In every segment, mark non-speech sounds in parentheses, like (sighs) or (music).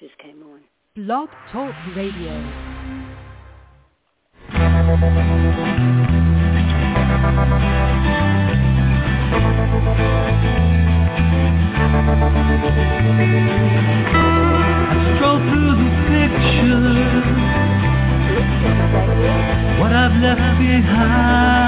just came on. Blog Talk Radio. Stroll through the pictures, what I've left behind.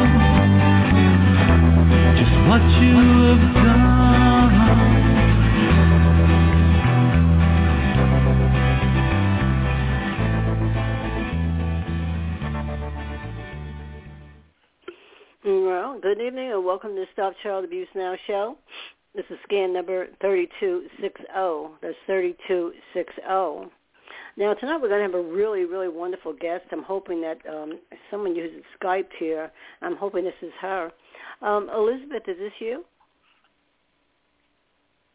good evening and welcome to Stop Child Abuse Now show. This is scan number 3260. That's 3260. Now, tonight we're going to have a really, really wonderful guest. I'm hoping that um, someone uses Skype here. I'm hoping this is her. Um, Elizabeth, is this you?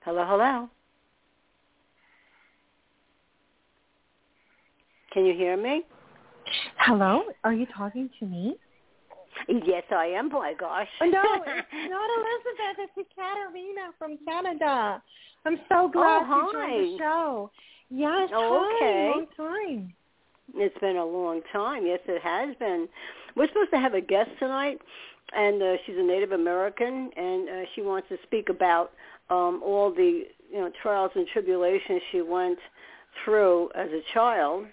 Hello, hello. Can you hear me? Hello, are you talking to me? Yes, I am. By gosh. Oh, no, it's (laughs) not Elizabeth. It's Katarina from Canada. I'm so glad Oh, you joined the show. Yes, Oh, okay. long time. It's been a long time. Yes, it has been. We're supposed to have a guest tonight, and uh, she's a Native American, and uh, she wants to speak about um, all the you know trials and tribulations she went through as a child,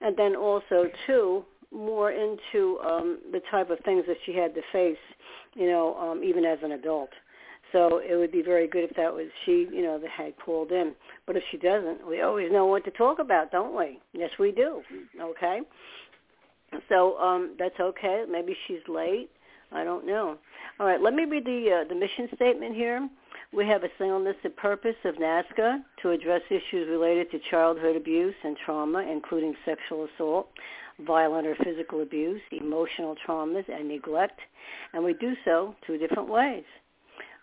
and then also too more into um, the type of things that she had to face, you know, um, even as an adult. So it would be very good if that was she, you know, that had called in. But if she doesn't, we always know what to talk about, don't we? Yes, we do. Okay. So um, that's okay. Maybe she's late. I don't know. All right. Let me read the uh, the mission statement here. We have a single listed purpose of NAASCA to address issues related to childhood abuse and trauma, including sexual assault, violent or physical abuse, emotional traumas, and neglect. And we do so two different ways.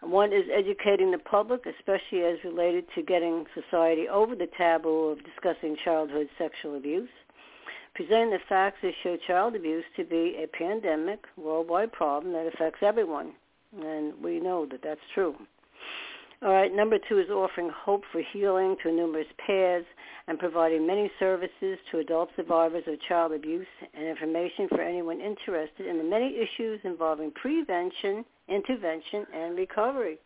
One is educating the public, especially as related to getting society over the taboo of discussing childhood sexual abuse. Presenting the facts that show child abuse to be a pandemic, worldwide problem that affects everyone. And we know that that's true. All right, number two is offering hope for healing to numerous pairs and providing many services to adult survivors of child abuse and information for anyone interested in the many issues involving prevention, intervention, and recovery.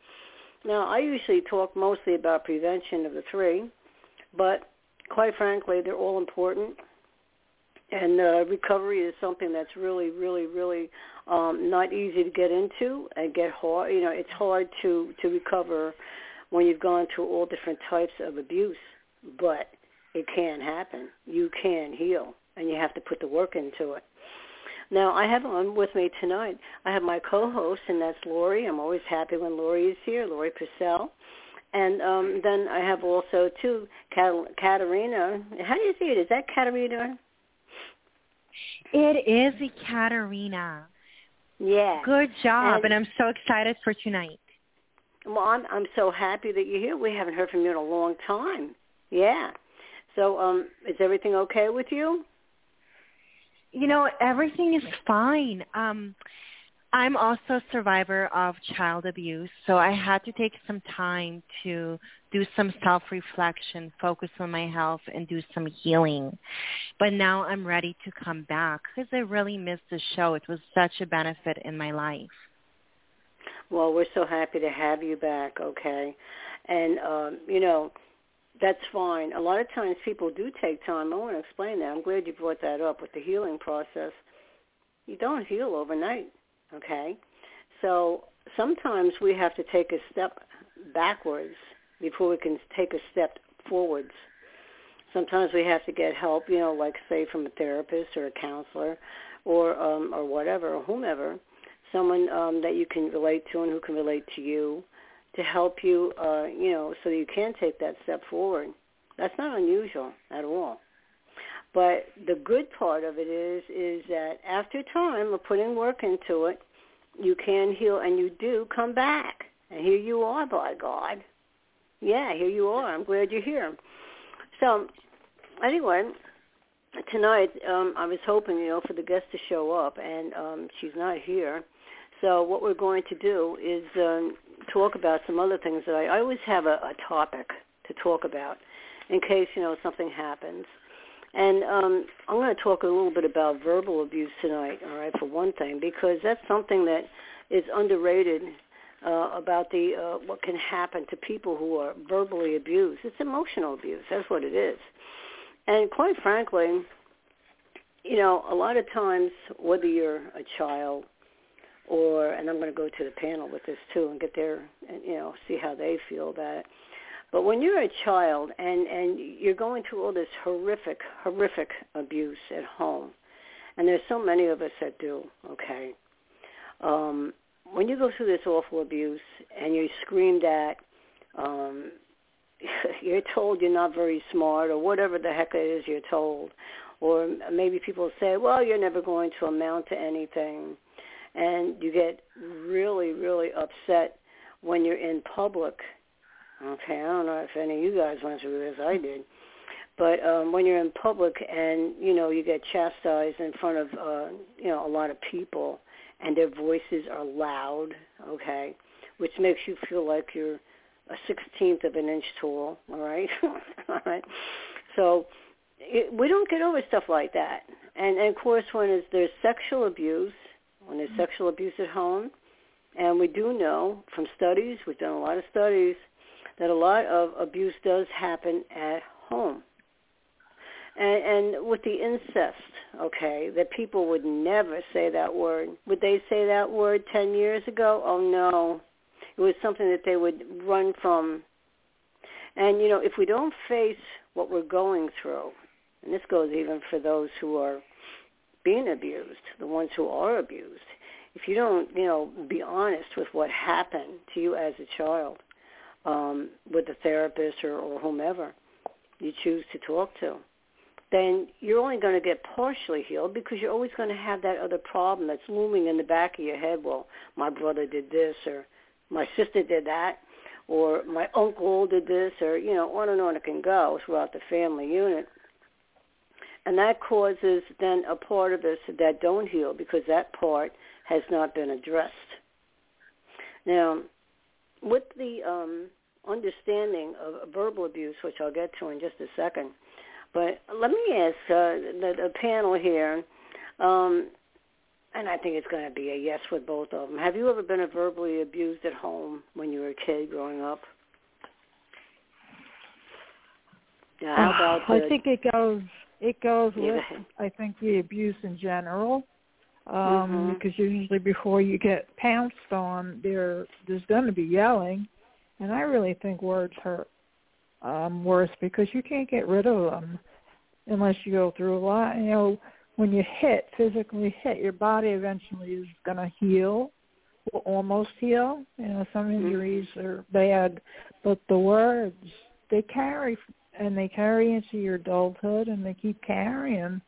Now, I usually talk mostly about prevention of the three, but quite frankly, they're all important. And uh, recovery is something that's really, really, really um, not easy to get into and get hard. You know, it's hard to to recover when you've gone through all different types of abuse, but it can happen. You can heal, and you have to put the work into it. Now, I have on with me tonight. I have my co-host, and that's Laurie. I'm always happy when Laurie is here, Laurie Percell. And um, then I have also too Kat- Katarina. How do you see it? Is that Katarina? It is Katarina. Yeah. Good job, And- and I'm so excited for tonight. Well, I'm I'm so happy that you're here. We haven't heard from you in a long time. Yeah. So, um, is everything okay with you? You know, everything is fine. Um, I'm also a survivor of child abuse, so I had to take some time to do some self-reflection, focus on my health, and do some healing. But now I'm ready to come back because I really missed the show. It was such a benefit in my life. Well, we're so happy to have you back. Okay, and um, you know, that's fine. A lot of times people do take time. I want to explain that. I'm glad you brought that up with the healing process. You don't heal overnight. Okay, so sometimes we have to take a step backwards before we can take a step forwards. Sometimes we have to get help, you know, like say from a therapist or a counselor or um or whatever or whomever, someone um that you can relate to and who can relate to you to help you uh, you know, so you can take that step forward. That's not unusual at all. But the good part of it is is that after time of putting work into it, you can heal and you do come back. And here you are, by God. Yeah, here you are. I'm glad you're here. So, anyway, tonight um, I was hoping, you know, for the guest to show up, and um, she's not here. So what we're going to do is um, talk about some other things that I, I always have a, a topic to talk about in case, you know, something happens. And um, I'm going to talk a little bit about verbal abuse tonight, all right, for one thing, because that's something that is underrated uh, about the uh, what can happen to people who are verbally abused. It's emotional abuse. That's what it is. And quite frankly, you know, a lot of times, whether you're a child or, and I'm going to go to the panel with this too and get their, you know, see how they feel about it. But when you're a child and and you're going through all this horrific, horrific abuse at home, and there's so many of us that do, okay. Um, when you go through this awful abuse and you're screamed at, um, (laughs) you're told you're not very smart or whatever the heck it is you're told, or maybe people say, well, you're never going to amount to anything, and you get really, really upset when you're in public. Okay, I don't know if any of you guys went through this. I did. But um, when you're in public and you know you get chastised in front of uh, you know a lot of people, and their voices are loud, okay, which makes you feel like you're a sixteenth of an inch tall, all right, all right. (laughs) So it, we don't get over stuff like that, and, and of course when there's sexual abuse, when there's sexual abuse at home, and we do know from studies, we've done a lot of studies, that a lot of abuse does happen at home and, and with the incest, okay, that people would never say that word. Would they say that word 10 years ago? Oh, no. It was something that they would run from. And, you know, if we don't face what we're going through, and this goes even for those who are being abused, the ones who are abused, if you don't, you know, be honest with what happened to you as a child um, with a therapist or, or whomever you choose to talk to, then you're only going to get partially healed because you're always going to have that other problem that's looming in the back of your head. Well, my brother did this, or my sister did that, or my uncle did this, or you know, on and on it can go throughout the family unit. And that causes then a part of us that don't heal because that part has not been addressed. Now, with the um, understanding of verbal abuse, which I'll get to in just a second, but let me ask uh, the, the panel here, um, and I think it's going to be a yes with both of them. Have you ever been verbally abused at home when you were a kid growing up? Yeah, how (sighs) about uh, I think it goes it goes yeah. with I think the abuse in general. Um mm-hmm. because usually before you get pounced on there there's going to be yelling and I really think words hurt um, worse because you can't get rid of them unless you go through a lot. You know, when you hit, physically hit, your body eventually is going to heal or almost heal. You know, some mm-hmm. injuries are bad, but the words, they carry and they carry into your adulthood and they keep carrying.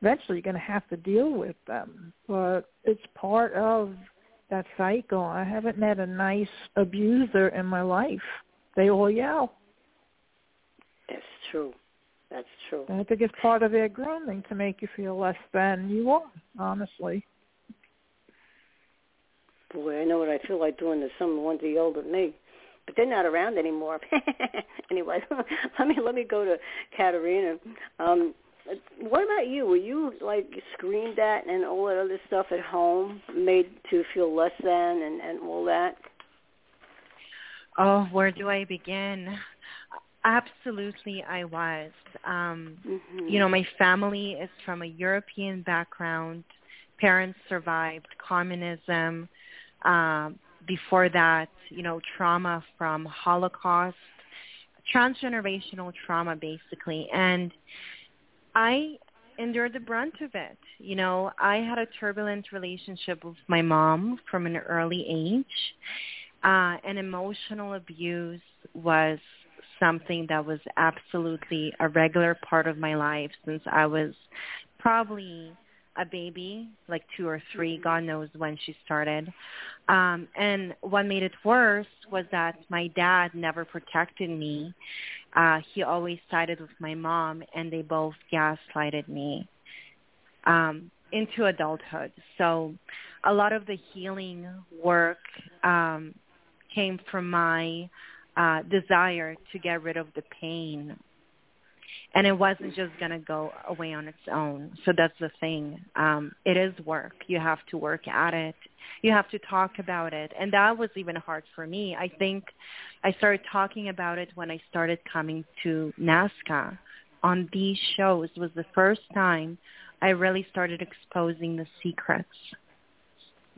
Eventually you're going to have to deal with them, but it's part of that cycle. I haven't met a nice abuser in my life. They all yell. That's true. That's true. And I think it's part of their grooming to make you feel less than you are, honestly. Boy, I know what I feel like doing to some of the ones that yelled at me. But they're not around anymore. (laughs) anyway, (laughs) let me let me go to Katerina. Um, what about you? Were you like screamed at and all that other stuff at home, made to feel less than and and all that? Oh, where do I begin? Absolutely, I was. Um, mm-hmm. You know, my family is from a European background. Parents survived communism. Um, before that, you know, trauma from Holocaust, transgenerational trauma basically and I endured the brunt of it. You know, I had a turbulent relationship with my mom from an early age. Uh, and emotional abuse was something that was absolutely a regular part of my life since I was probably a baby, like two or three, God knows when she started. Um, and what made it worse was that my dad never protected me. Uh, he always sided with my mom, and they both gaslighted me um, into adulthood. So a lot of the healing work um, came from my uh, desire to get rid of the pain and it wasn't just going to go away on its own. So that's the thing. Um, it is work. You have to work at it. You have to talk about it. And that was even hard for me. I think I started talking about it when I started coming to NAASCA on these shows was the first time I really started exposing the secrets.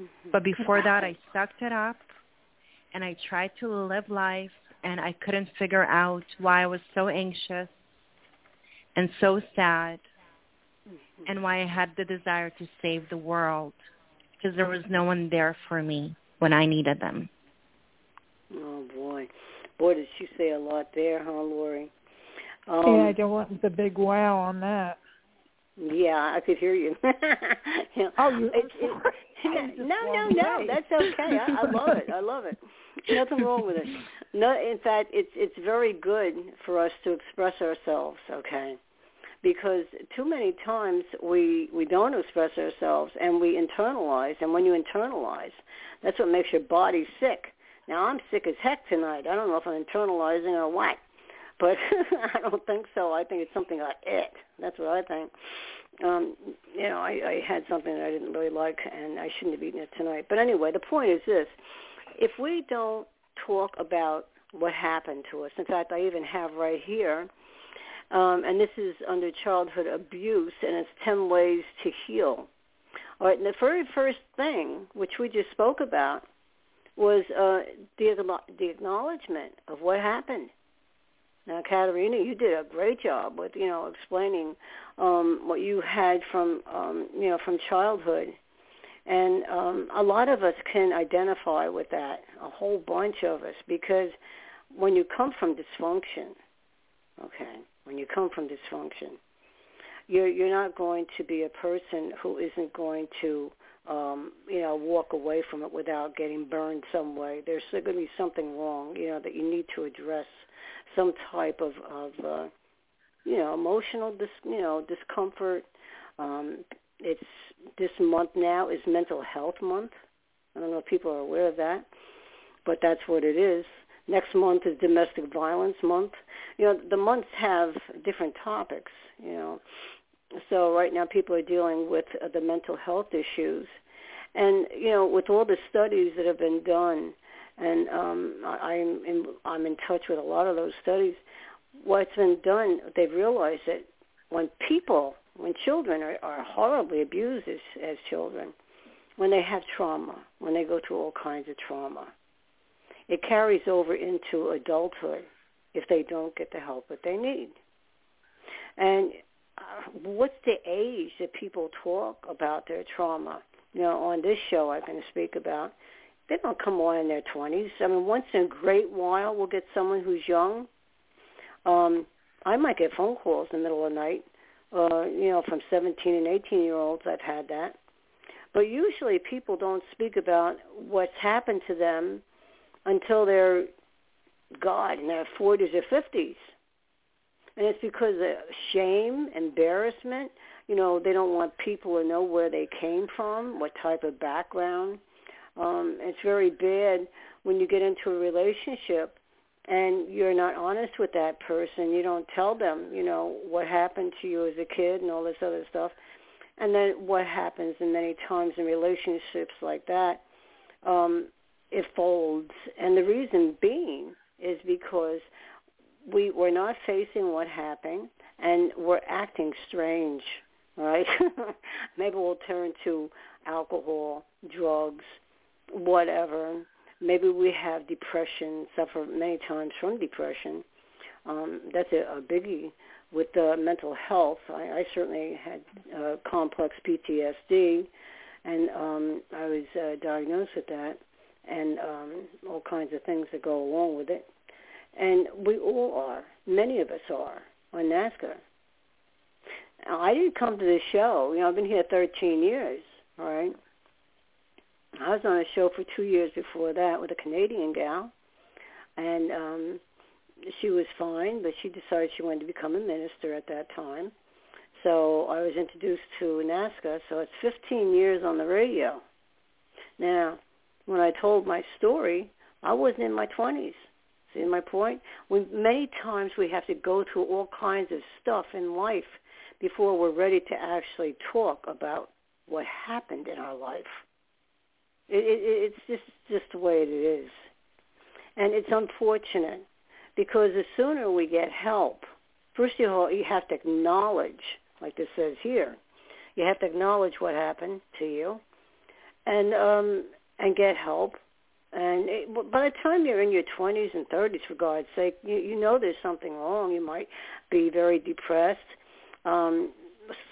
Mm-hmm. But before that, I sucked it up and I tried to live life and I couldn't figure out why I was so anxious and so sad and why I had the desire to save the world because there was no one there for me when I needed them. Oh boy, boy, did she say a lot there, huh, Laurie? Um, yeah, I don't want the big wow on that. Yeah, I could hear you. (laughs) you oh, you? It, it, (laughs) no, no, no. That's okay. I, I love it. I love it. Nothing wrong with it. No, in fact, it's it's very good for us to express ourselves. Okay, because too many times we we don't express ourselves and we internalize and when you internalize that's what makes your body sick. Now i'm sick as heck tonight. I don't know if i'm internalizing or what but (laughs) i don't think so. I think it's something i ate. That's what i think. Um you know i i had something that i didn't really like and i shouldn't have eaten it tonight. But anyway the point is this. If we don't talk about what happened to us in fact i even have right here um, and this is under childhood abuse, and it's 10 ways to heal. All right, and the very first thing, which we just spoke about, was uh, the, the acknowledgement of what happened. Now, Katerina, you did a great job with you know explaining um, what you had from um, you know from childhood, and um, a lot of us can identify with that. A whole bunch of us, because when you come from dysfunction, okay, when you come from dysfunction. You're you're not going to be a person who isn't going to um, you know walk away from it without getting burned some way. There's going to be something wrong, you know, that you need to address some type of of uh, you know emotional dis you know discomfort. Um, it's this month now is mental health month. I don't know if people are aware of that, but that's what it is. Next month is domestic violence month. You know, the months have different topics, you know. So right now people are dealing with uh, the mental health issues. And, you know, with all the studies that have been done, and um, I, I'm, in, I'm in touch with a lot of those studies, what's been done, they've realized that when people, when children are, are horribly abused as, as children, when they have trauma, when they go through all kinds of trauma, it carries over into adulthood if they don't get the help that they need. And uh, what's the age that people talk about their trauma? You know, on this show I can speak about, they don't come on in their 20s. I mean, once in a great while we'll get someone who's young. Um, I might get phone calls in the middle of the night, uh, you know, from 17 and 18 year olds. I've had that. But usually people don't speak about what's happened to them until they're, God, in their 40s or 50s. And it's because of shame, embarrassment. You know, they don't want people to know where they came from, what type of background. Um, it's very bad when you get into a relationship and you're not honest with that person. You don't tell them, you know, what happened to you as a kid and all this other stuff. And then what happens in many times in relationships like that, um, it folds. And the reason being is because we we're not facing what happened and we're acting strange, right? (laughs) Maybe we'll turn to alcohol, drugs, whatever. Maybe we have depression, suffer many times from depression. Um, that's a, a biggie with the mental health. I, I certainly had uh, complex PTSD, and um, I was uh, diagnosed with that, and um, all kinds of things that go along with it. And we all are. Many of us are on NAASCA. I didn't come to the show. You know, I've been here 13 years. Right. I was on a show for two years before that with a Canadian gal, and um, she was fine, but she decided she wanted to become a minister at that time. So I was introduced to NAASCA. So it's 15 years on the radio. Now, when I told my story, I wasn't in my 20s. See my point? Many times we have to go through all kinds of stuff in life before we're ready to actually talk about what happened in our life. It, it, it's just just the way it is, and it's unfortunate because the sooner we get help, first of all, you have to acknowledge, like this says here, you have to acknowledge what happened to you, and um, and get help. And it, by the time you're in your 20s and 30s, for God's sake, you, you know there's something wrong. You might be very depressed, um,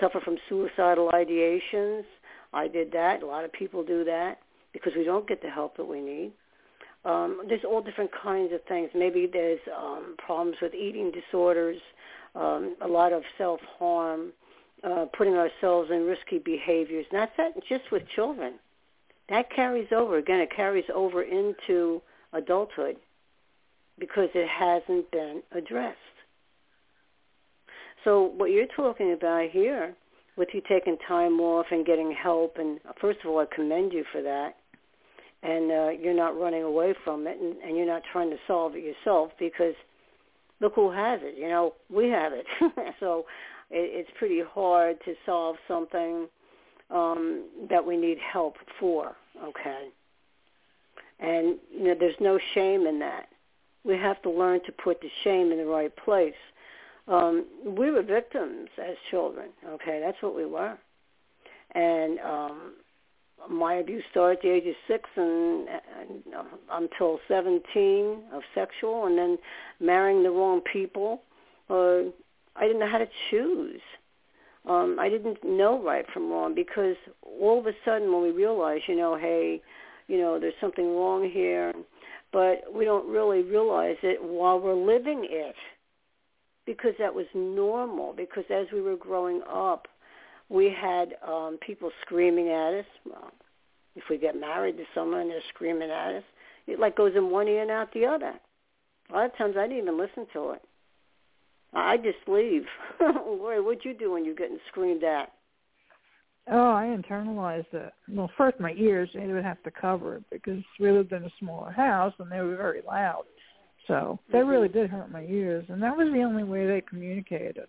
suffer from suicidal ideations. I did that. A lot of people do that because we don't get the help that we need. Um, there's all different kinds of things. Maybe there's um, problems with eating disorders, um, a lot of self-harm, uh, putting ourselves in risky behaviors. Not just with children. That carries over. Again, it carries over into adulthood because it hasn't been addressed. So what you're talking about here, with you taking time off and getting help, and first of all, I commend you for that and uh, you're not running away from it and, and you're not trying to solve it yourself because look who has it. You know, we have it. (laughs) so it, it's pretty hard to solve something um, that we need help for, okay? And, you know, there's no shame in that. We have to learn to put the shame in the right place. Um, we were victims as children, okay? That's what we were. And um, my abuse started at the age of six and, and uh, until 17 of sexual, and then marrying the wrong people. Uh, I didn't know how to choose. Um, I didn't know right from wrong because all of a sudden when we realize, you know, hey, you know, there's something wrong here, but we don't really realize it while we're living it because that was normal. Because as we were growing up, we had um, people screaming at us. Well, if we get married to someone, they're screaming at us. It like goes in one ear and out the other. A lot of times I didn't even listen to it. I just leave. (laughs) Boy, what'd you do when you're getting screamed at? Oh, I internalized it. Well, first my ears, they would have to cover it because we lived in a smaller house and they were very loud. So that mm-hmm. really did hurt my ears, and that was the only way they communicated.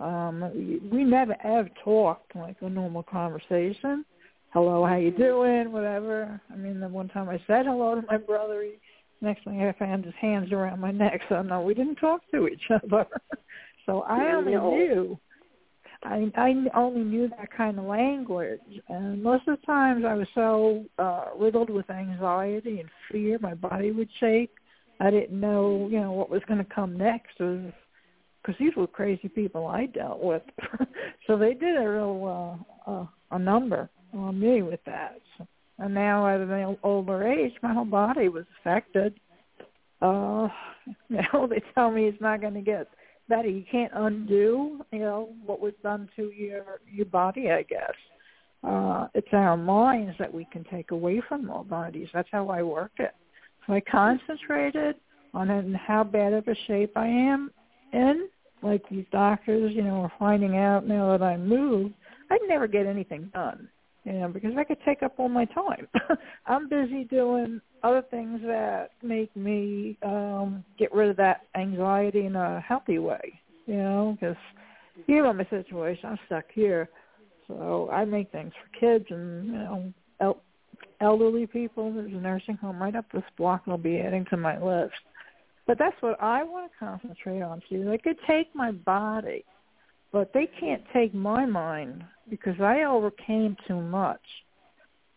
Um, we never ever talked like a normal conversation. Hello, how you doing? Whatever. I mean, the one time I said hello to my brother, he, next thing I found his hands around my neck. So no, we didn't talk to each other. (laughs) so I only no. knew. I I only knew that kind of language, and most of the times I was so uh, riddled with anxiety and fear, my body would shake. I didn't know, you know, what was going to come next. Was because these were crazy people I dealt with. (laughs) so they did a real uh, uh, a number on me with that. So, and now at an older age, my whole body was affected. Uh, (laughs) now they tell me it's not going to get better. You can't undo, you know, what was done to your your body. I guess uh, it's our minds that we can take away from our bodies. That's how I work it. So I concentrated on how bad of a shape I am in, like these doctors, you know, are finding out now that I move, I'd never get anything done, you know, because I could take up all my time. (laughs) I'm busy doing other things that make me um get rid of that anxiety in a healthy way, you know, because you know my situation. I'm stuck here, so I make things for kids and you know el- elderly people. There's a nursing home right up this block. I'll be adding to my list. But that's what I want to concentrate on. See, they could take my body, but they can't take my mind because I overcame too much.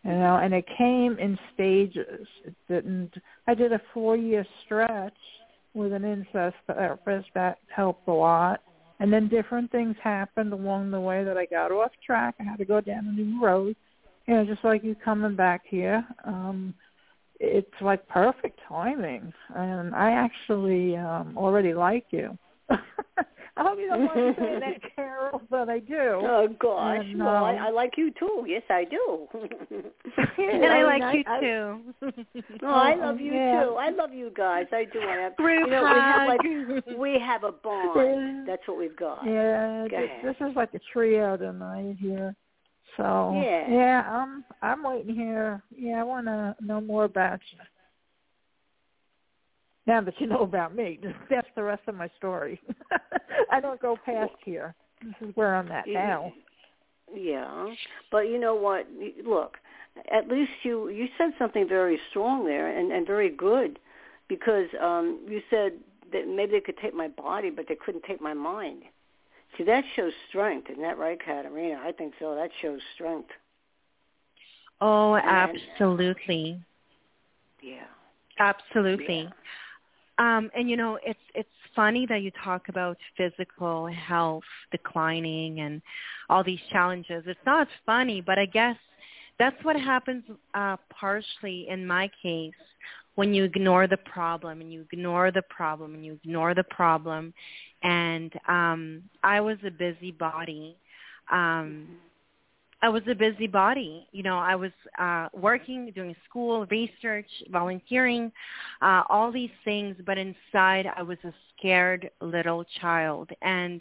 You know, and it came in stages. It didn't. I did a four-year stretch with an incest therapist. That helped a lot. And then different things happened along the way that I got off track. I had to go down a new road. You know, just like you coming back here. Um, it's like perfect timing. And I actually um already like you. (laughs) I hope you don't want to say that, (laughs) Carol, but I do. Oh gosh, and, well, I, um, I like you too. Yes, I do. (laughs) and I like I, you I, too. (laughs) oh, I love you yeah. too. I love you guys. I do. I have. Group you know, we have like we have a bond. That's what we've got. Yeah, Go this, this is like a trio tonight here. So Yeah. yeah, I'm I'm waiting here. Yeah, I want to know more about you. Now that you know about me, (laughs) that's the rest of my story. (laughs) I don't go past here. This is where I'm at now. Yeah, but you know what? Look, at least you you said something very strong there and and very good, because um you said that maybe they could take my body, but they couldn't take my mind. See, that shows strength, isn't that right, Katerina? I think so. That shows strength. Oh, And- absolutely. Yeah. Absolutely. Yeah. Um, and you know, it's it's funny that you talk about physical health declining and all these challenges. It's not funny, but I guess that's what happens uh, partially in my case when you ignore the problem and you ignore the problem and you ignore the problem. And um, I was a busybody. Um, I was a busybody. You know, I was uh, working, doing school, research, volunteering, uh, all these things, but inside I was a scared little child. And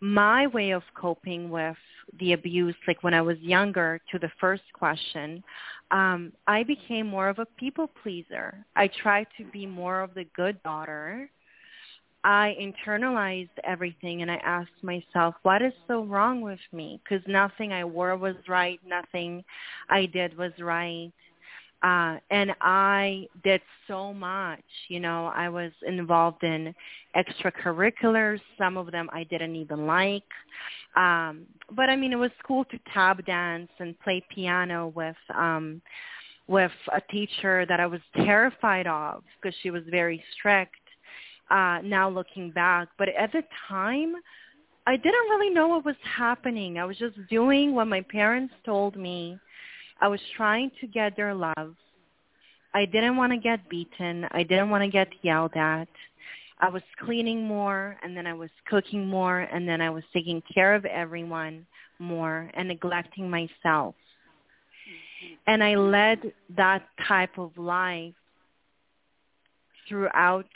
my way of coping with the abuse, like when I was younger, to the first question, um, I became more of a people pleaser. I tried to be more of the good daughter. I internalized everything and I asked myself, what is so wrong with me? Because nothing I wore was right. Nothing I did was right. Uh, and I did so much. You know, I was involved in extracurriculars. Some of them I didn't even like. Um, but I mean, it was cool to tap dance and play piano with um, with a teacher that I was terrified of because she was very strict. Uh, now looking back, but at the time, I didn't really know what was happening. I was just doing what my parents told me. I was trying to get their love. I didn't want to get beaten. I didn't want to get yelled at. I was cleaning more and then I was cooking more and then I was taking care of everyone more and neglecting myself. And I led that type of life throughout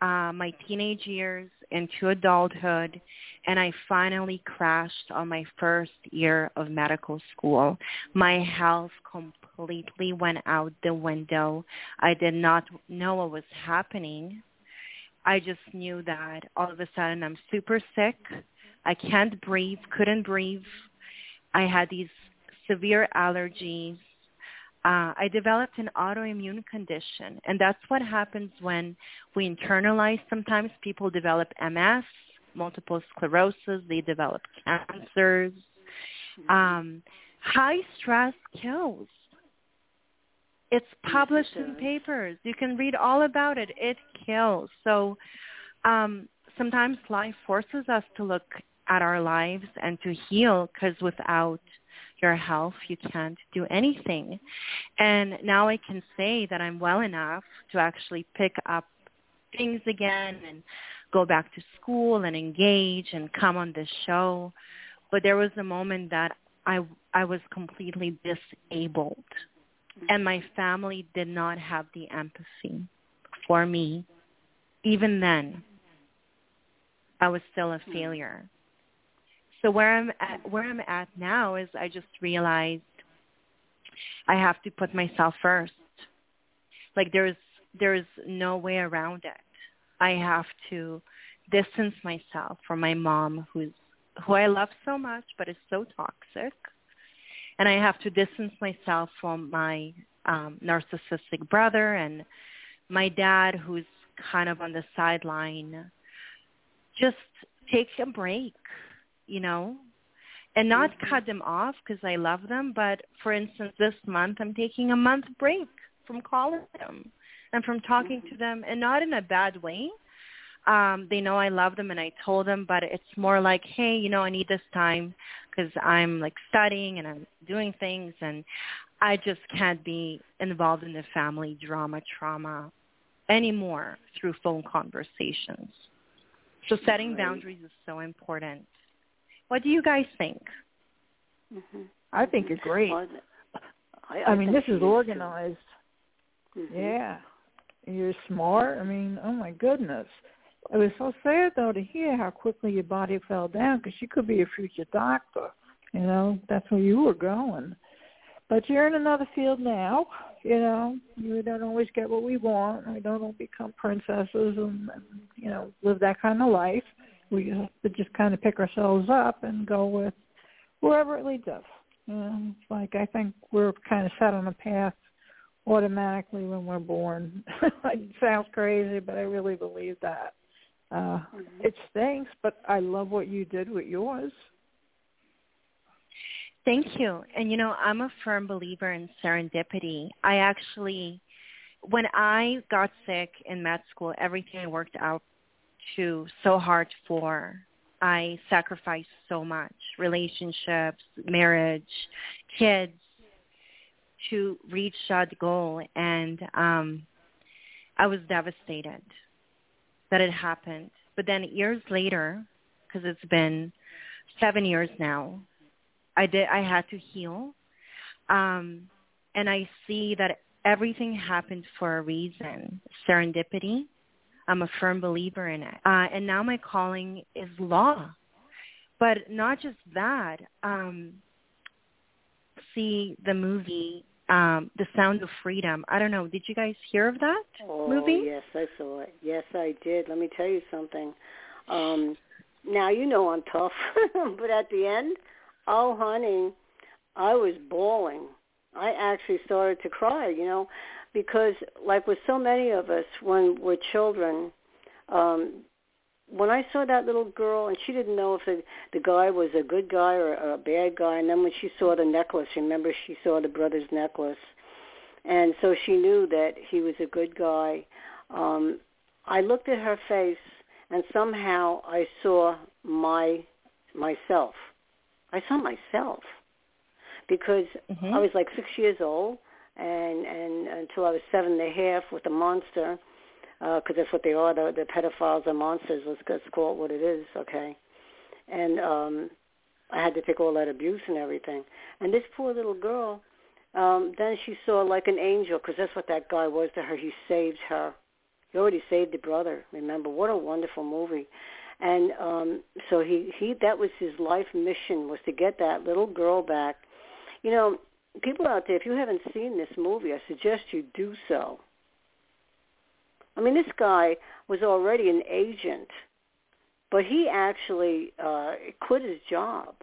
uh, my teenage years into adulthood, and I finally crashed on my first year of medical school. My health completely went out the window. I did not know what was happening. I just knew that all of a sudden I'm super sick. I can't breathe, couldn't breathe. I had these severe allergies. Uh, I developed an autoimmune condition, and that's what happens when we internalize. Sometimes people develop MS, multiple sclerosis. They develop cancers. Um, high stress kills. It's published in papers. You can read all about it. It kills. So um, sometimes life forces us to look at our lives and to heal because without your health, you can't do anything. And now I can say that I'm well enough to actually pick up things again and go back to school and engage and come on this show. But there was a moment that I I was completely disabled mm-hmm. and my family did not have the empathy for me. Even then, I was still a hmm. failure. So where I'm at, where I'm at now is I just realized I have to put myself first. Like there's there's no way around it. I have to distance myself from my mom who's who I love so much but is so toxic. And I have to distance myself from my um narcissistic brother and my dad who's kind of on the sideline. Just take a break, you know, and not Mm-hmm. cut them off because I love them. But for instance, this month I'm taking a month break from calling them. and from talking to them, and not in a bad way. Um, they know I love them, and I told them, but it's more like, hey, you know, I need this time because I'm like studying and I'm doing things, and I just can't be involved in the family drama, trauma anymore through phone conversations. So setting boundaries is so important. What do you guys think? Mm-hmm. I think you're great. Well, I, I, I, mean, this is organized. Mm-hmm. Yeah, you're smart. I mean, oh my goodness. It was so sad though to hear how quickly your body fell down because you could be a future doctor. You know, that's where you were going. But you're in another field now. You know, we don't always get what we want. We don't all become princesses and, and you know live that kind of life. We have to just kind of pick ourselves up and go with wherever it leads us. You know, it's like I think we're kind of set on a path automatically when we're born. (laughs) it sounds crazy, but I really believe that. Uh, mm-hmm. It stinks, but I love what you did with yours. Thank you. And you know, I'm a firm believer in serendipity. I actually, when I got sick in med school, everything worked out to so hard for, I sacrificed so much, relationships, marriage, kids, to reach that goal. And um, I was devastated that it happened. But then years later, because it's been seven years now, I did. I had to heal, um, and I see that everything happened for a reason. Serendipity. I'm a firm believer in it. Uh, and now my calling is law. But not just that. Um, see the movie um, The Sound of Freedom. I don't know. Did you guys hear of that oh, movie? yes, I saw it. Yes, I did. Let me tell you something. Um, now you know I'm tough, (laughs) but at the end, Oh, honey, I was bawling. I actually started to cry, you know, because like with so many of us when we're children, um, when I saw that little girl and she didn't know if the, the guy was a good guy or, or a bad guy, and then when she saw the necklace, remember she saw the brother's necklace, and so she knew that he was a good guy. Um, I looked at her face, and somehow I saw my myself I saw myself because mm-hmm. I was like six years old, and and until I was seven and a half with a monster, because uh, that's what they are. The, the pedophiles are monsters. Let's, let's call it what it is, okay? And um, I had to take all that abuse and everything. And this poor little girl, um, then she saw like an angel, because that's what that guy was to her. He saved her. He already saved the brother. Remember, what a wonderful movie and um so he he that was his life mission was to get that little girl back you know people out there if you haven't seen this movie i suggest you do so i mean this guy was already an agent but he actually uh quit his job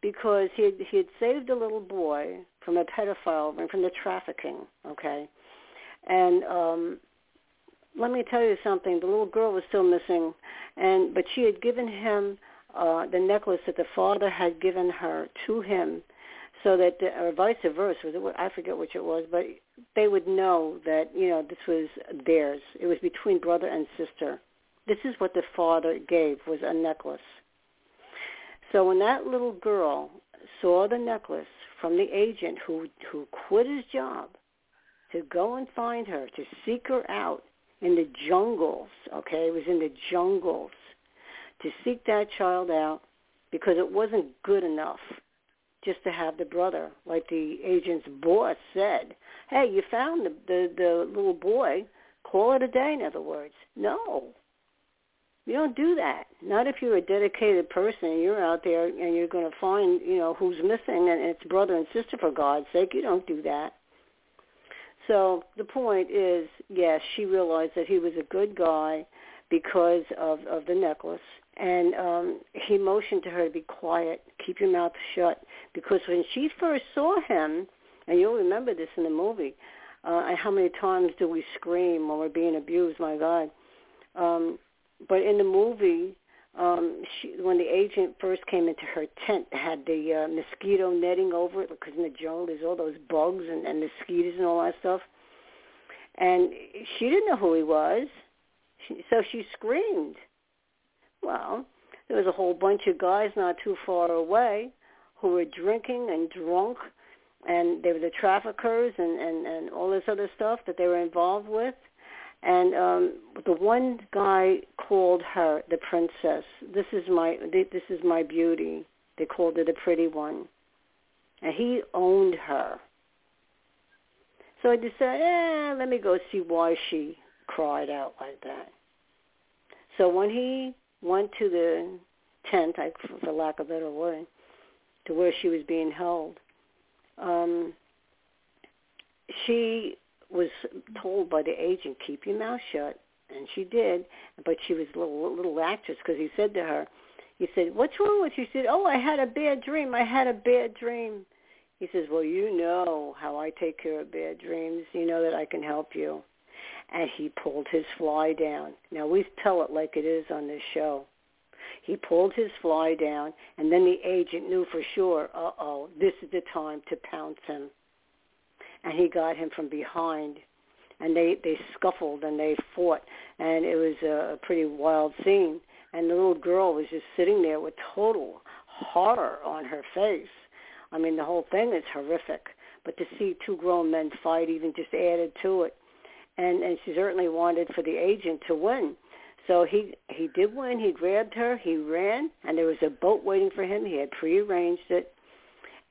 because he had, he had saved a little boy from a pedophile ring from the trafficking okay and um let me tell you something. The little girl was still missing, and but she had given him uh, the necklace that the father had given her to him, so that or vice versa. I forget which it was, but they would know that you know this was theirs. It was between brother and sister. This is what the father gave was a necklace. So when that little girl saw the necklace from the agent who who quit his job to go and find her, to seek her out, in the jungles, okay? It was in the jungles to seek that child out because it wasn't good enough just to have the brother. Like the agent's boss said, hey, you found the, the, the little boy. Call it a day, in other words. No. You don't do that. Not if you're a dedicated person and you're out there and you're going to find, you know, who's missing and it's brother and sister for God's sake. You don't do that. So the point is, yes, she realized that he was a good guy because of of the necklace, and um, he motioned to her to be quiet, keep your mouth shut, because when she first saw him, and you'll remember this in the movie, uh, how many times do we scream when we're being abused? My God! Um, but in the movie, um, she, when the agent first came into her tent, had the uh, mosquito netting over it because in the jungle there's all those bugs and, and mosquitoes and all that stuff. and she didn't know who he was, she, so she screamed. Well, there was a whole bunch of guys not too far away who were drinking and drunk, and they were the traffickers and and and all this other stuff that they were involved with. And um the one guy called her the princess. This is my this is my beauty. They called her the pretty one. And he owned her. So I decided, eh, let me go see why she cried out like that. So when he went to the tent, I, for lack of a better word, to where she was being held, um, she was told by the agent, keep your mouth shut. And she did, but she was a little, little actress because he said to her, he said, what's wrong with you? She said, oh, I had a bad dream. I had a bad dream. He says, well, you know how I take care of bad dreams. You know that I can help you. And he pulled his fly down. Now, we tell it like it is on this show. He pulled his fly down, and then the agent knew for sure, uh-oh, this is the time to pounce him. And he got him from behind, and they, they scuffled and they fought, and it was a pretty wild scene. And the little girl was just sitting there with total horror on her face I mean, the whole thing is horrific. But to see two grown men fight even just added to it. And and she certainly wanted for the agent to win. So he he did win. He grabbed her. He ran, and there was a boat waiting for him. He had prearranged it,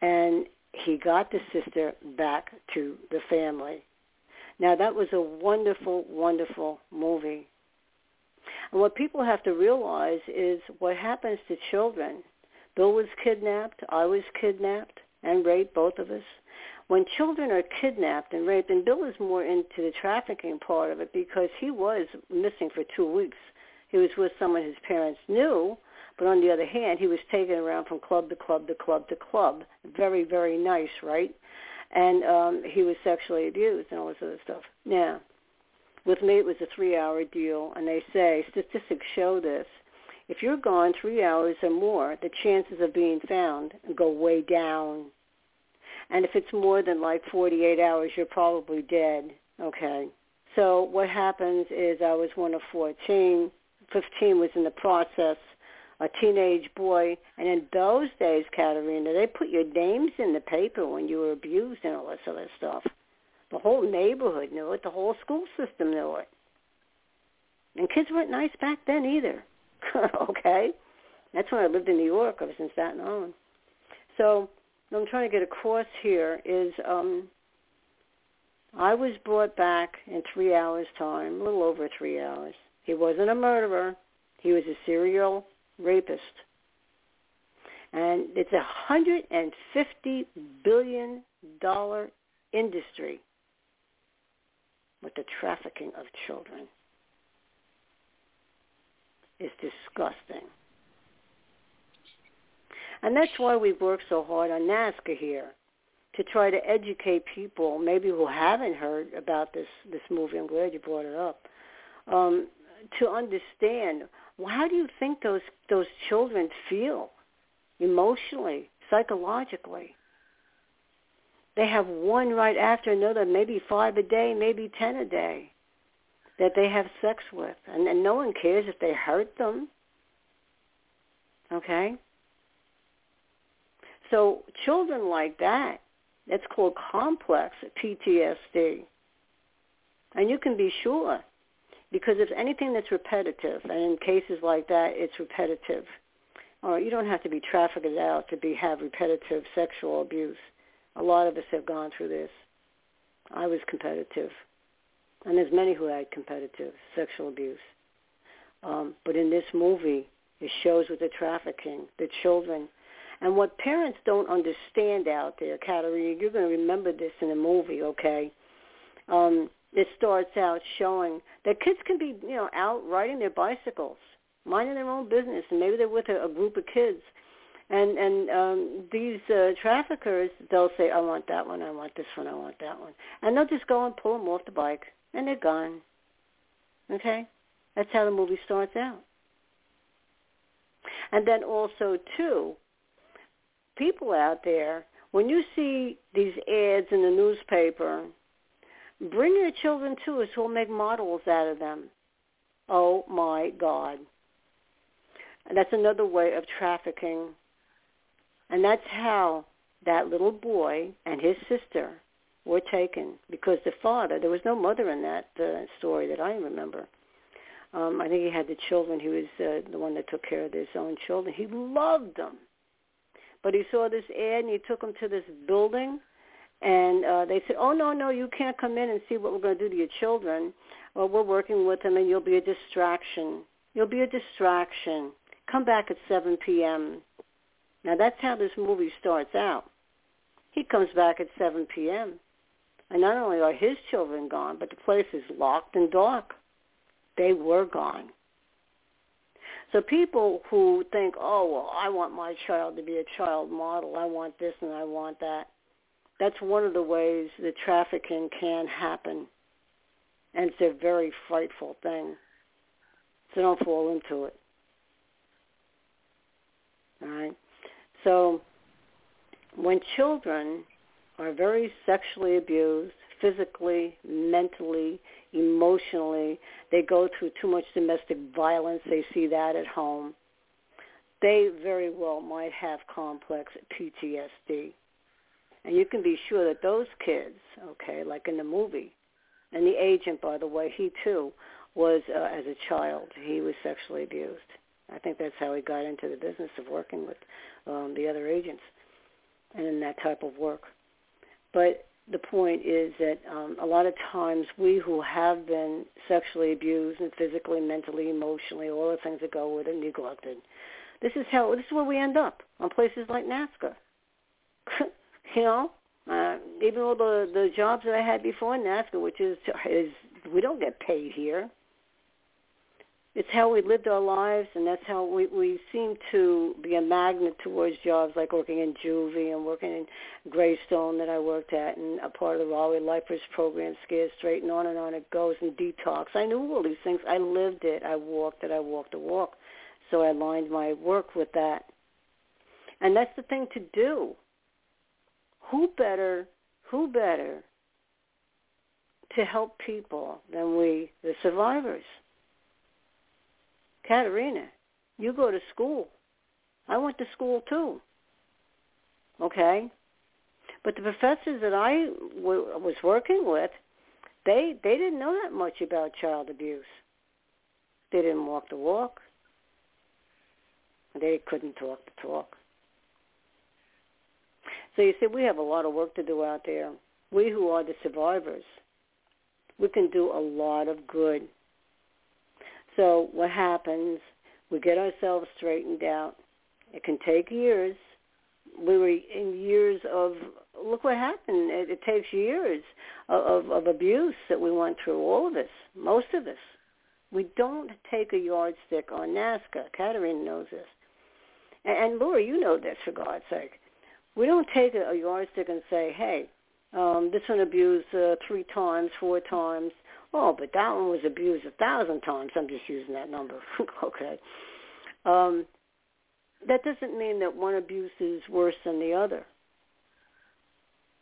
and he got the sister back to the family. Now that was a wonderful, wonderful movie. And what people have to realize is what happens to children Bill was kidnapped. I was kidnapped and raped, both of us. When children are kidnapped and raped, and Bill is more into the trafficking part of it because he was missing for two weeks. He was with someone his parents knew, but on the other hand, he was taken around from club to club to club to club. Very, very nice, right? And um, he was sexually abused and all this other stuff. Now, with me, it was a three-hour deal, and they say statistics show this if you're gone three hours or more, the chances of being found go way down. And if it's more than like 48 hours, you're probably dead. Okay. So what happens is I was one of 14. 15 was in the process, a teenage boy. And in those days, Katerina, they put your names in the paper when you were abused and all this other stuff. The whole neighborhood knew it. The whole school system knew it. And kids weren't nice back then either. (laughs) okay? That's when I lived in New York. I was in Staten Island. So I'm trying to get across here is um, I was brought back in three hours' time, a little over three hours. He wasn't a murderer. He was a serial rapist. And it's a $150 billion industry with the trafficking of children is disgusting. And that's why we work so hard on NAASCA here, to try to educate people, maybe who haven't heard about this, this movie. I'm glad you brought it up. Um, to understand, well, how do you think those, those children feel emotionally, psychologically? They have one right after another, maybe five a day, maybe ten a day that they have sex with. And, and no one cares if they hurt them. Okay? So children like that, that's called complex PTSD. And you can be sure because if anything that's repetitive, and in cases like that, it's repetitive, or you don't have to be trafficked out to be have repetitive sexual abuse. A lot of us have gone through this. I was competitive. And there's many who had competitive sexual abuse. Um, but in this movie, it shows with the trafficking, the children. And what parents don't understand out there, Katerina, you're going to remember this in the movie, okay? Um, it starts out showing that kids can be, you know, out riding their bicycles, minding their own business, and maybe they're with a, a group of kids. And and um, these uh, traffickers, they'll say, "I want that one, I want this one, I want that one," and they'll just go and pull them off the bike and they're gone. Okay? That's how the movie starts out. And then also, too, people out there, when you see these ads in the newspaper Bring your children to us. We'll make models out of them. Oh my God. And that's another way of trafficking. And that's how that little boy and his sister were taken because the father, there was no mother in that uh, story that I remember. Um, I think he had the children. He was uh, the one that took care of his own children. He loved them. But he saw this ad and he took them to this building and uh, they said, oh, no, no, you can't come in and see what we're going to do to your children. Well, we're working with them and you'll be a distraction. You'll be a distraction. Come back at 7 p.m. Now, that's how this movie starts out. He comes back at 7 p.m. And not only are his children gone, but the place is locked and dark. They were gone. So people who think, oh, well, I want my child to be a child model. I want this and I want that. That's one of the ways that trafficking can happen. And it's a very frightful thing. So don't fall into it. All right? So when children are very sexually abused, physically, mentally, emotionally, they go through too much domestic violence, they see that at home, they very well might have complex PTSD. And you can be sure that those kids, okay, like in the movie, and the agent, by the way, he too was, uh, as a child, he was sexually abused. I think that's how he got into the business of working with um, the other agents and in that type of work. But the point is that um, a lot of times we who have been sexually abused and physically, mentally, emotionally, all the things that go with it, neglected. This is how this is where we end up on places like NAASCA. (laughs) you know, uh, even all the the jobs that I had before NAASCA, which is is we don't get paid here it's how we lived our lives, and that's how we we seem to be a magnet towards jobs like working in juvie and working in Greystone that I worked at, and a part of the Rahway Lifers program, Scared Straight, and on and on it goes, and detox. I knew all these things. I lived it. I walked it. I walked the walk. So I aligned my work with that. And that's the thing to do. Who better, who better to help people than we, the survivors? Katerina, you go to school. I went to school too. Okay? But the professors that I w- was working with, they they didn't know that much about child abuse. They didn't walk the walk. They couldn't talk the talk. So you see, we have a lot of work to do out there. We who are the survivors, we can do a lot of good so what happens, we get ourselves straightened out. It can take years. We were in years of, look what happened. It, it takes years of, of, of abuse that we went through, all of us, most of us. We don't take a yardstick on NAASCA. Katerina knows this. And, and Laura, you know this, for God's sake. We don't take a, a yardstick and say, hey, um, this one abused uh, three times, four times. Oh, but that one was abused a thousand times. I'm just using that number. (laughs) okay. Um, that doesn't mean that one abuse is worse than the other.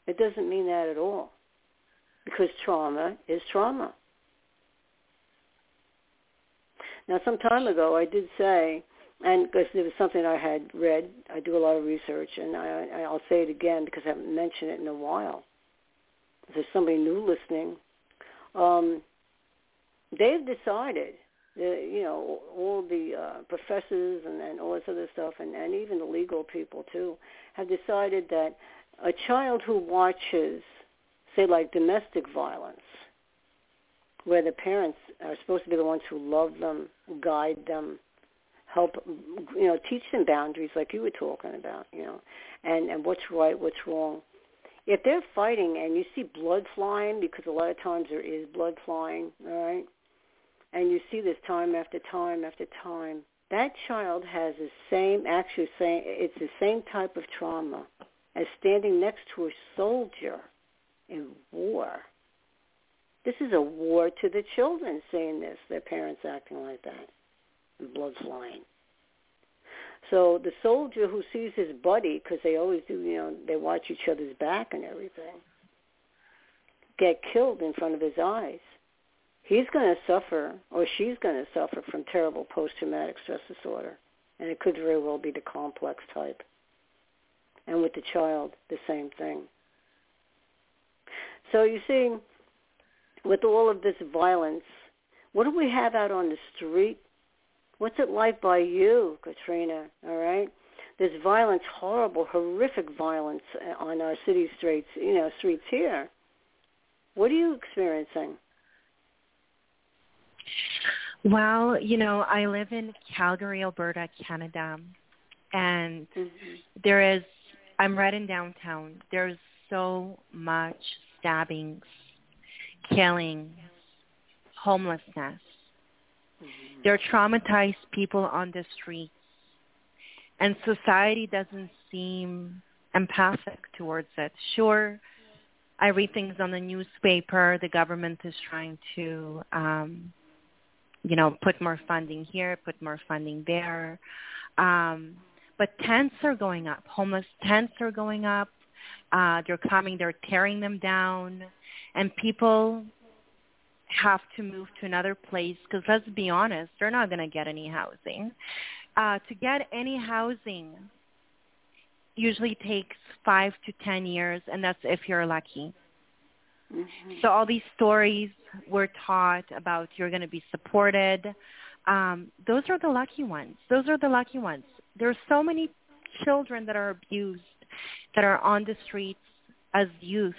It doesn't mean that at all. Because trauma is trauma. Now, some time ago, I did say, and because it was something I had read, I do a lot of research, and I, I'll say it again because I haven't mentioned it in a while. If there's somebody new listening, um, they've decided, that, you know, all the uh, professors and, and all this other stuff, and, and even the legal people too, have decided that a child who watches, say, like domestic violence, where the parents are supposed to be the ones who love them, guide them, help, you know, teach them boundaries like you were talking about, you know, and and what's right, what's wrong if they're fighting and you see blood flying, because a lot of times there is blood flying, all right, and you see this time after time after time, that child has the same, actually saying it's the same type of trauma as standing next to a soldier in war. This is a war to the children saying this, their parents acting like that, and blood flying. So the soldier who sees his buddy, because they always do, you know, they watch each other's back and everything. get killed in front of his eyes. He's going to suffer, or she's going to suffer from terrible post-traumatic stress disorder, and it could very well be the complex type. And with the child, the same thing. So you see, with all of this violence, what do we have out on the street? What's it like by you, Katrina? All right, there's violence, horrible, horrific violence on our city streets, you know, streets here. What are you experiencing? Well, you know, I live in Calgary, Alberta, Canada, and mm-hmm. there is. I'm right in downtown. There's so much stabbings, killings, homelessness. Are traumatized people on the streets and society doesn't seem empathic towards it. Sure, I read things on the newspaper. The government is trying to, um, you know, put more funding here, put more funding there. Um, but tents are going up. Homeless tents are going up. Uh, they're coming. They're tearing them down, and people have to move to another place because let's be honest, they're not going to get any housing uh, to get any housing usually takes five to ten years, and that's if you're lucky. Mm-hmm. So all these stories we're taught about you're going to be supported. Um, those are the lucky ones. Those are the lucky ones. There are so many children that are abused that are on the streets as youth.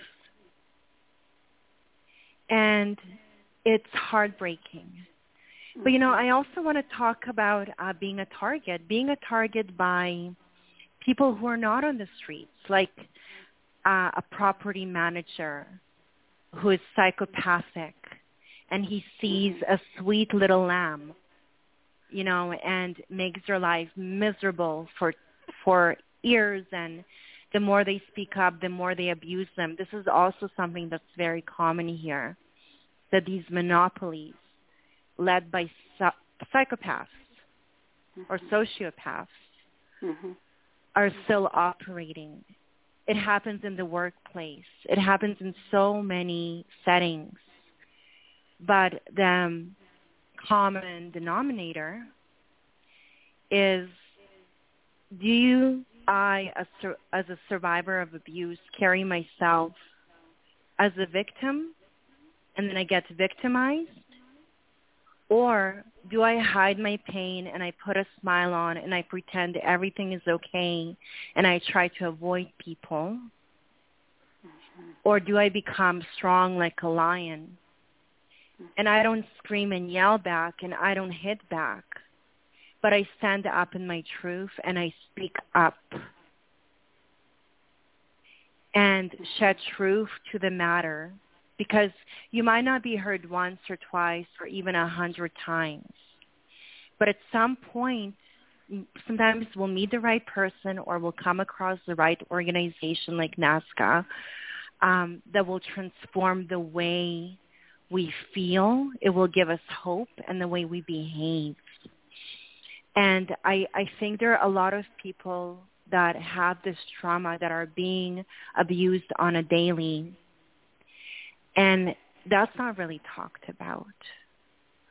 And it's heartbreaking. But you know, I also want to talk about uh, being a target, being a target by people who are not on the streets, like uh, a property manager who is psychopathic and he sees a sweet little lamb, you know, and makes their life miserable for for years and the more they speak up, the more they abuse them. This is also something that's very common here, that these monopolies led by psychopaths mm-hmm. or sociopaths mm-hmm. are still operating. It happens in the workplace. It happens in so many settings. But the common denominator is do you, I, as, as a survivor of abuse, carry myself as a victim and then I get victimized? Or do I hide my pain and I put a smile on and I pretend everything is okay and I try to avoid people? Or do I become strong like a lion and I don't scream and yell back and I don't hit back, but I stand up in my truth and I speak up and shed truth to the matter because you might not be heard once or twice or even a hundred times. But at some point, sometimes we'll meet the right person or we'll come across the right organization like NAASCA um, that will transform the way we feel. It will give us hope and the way we behave. And I, I think there are a lot of people that have this trauma that are being abused on a daily and that's not really talked about,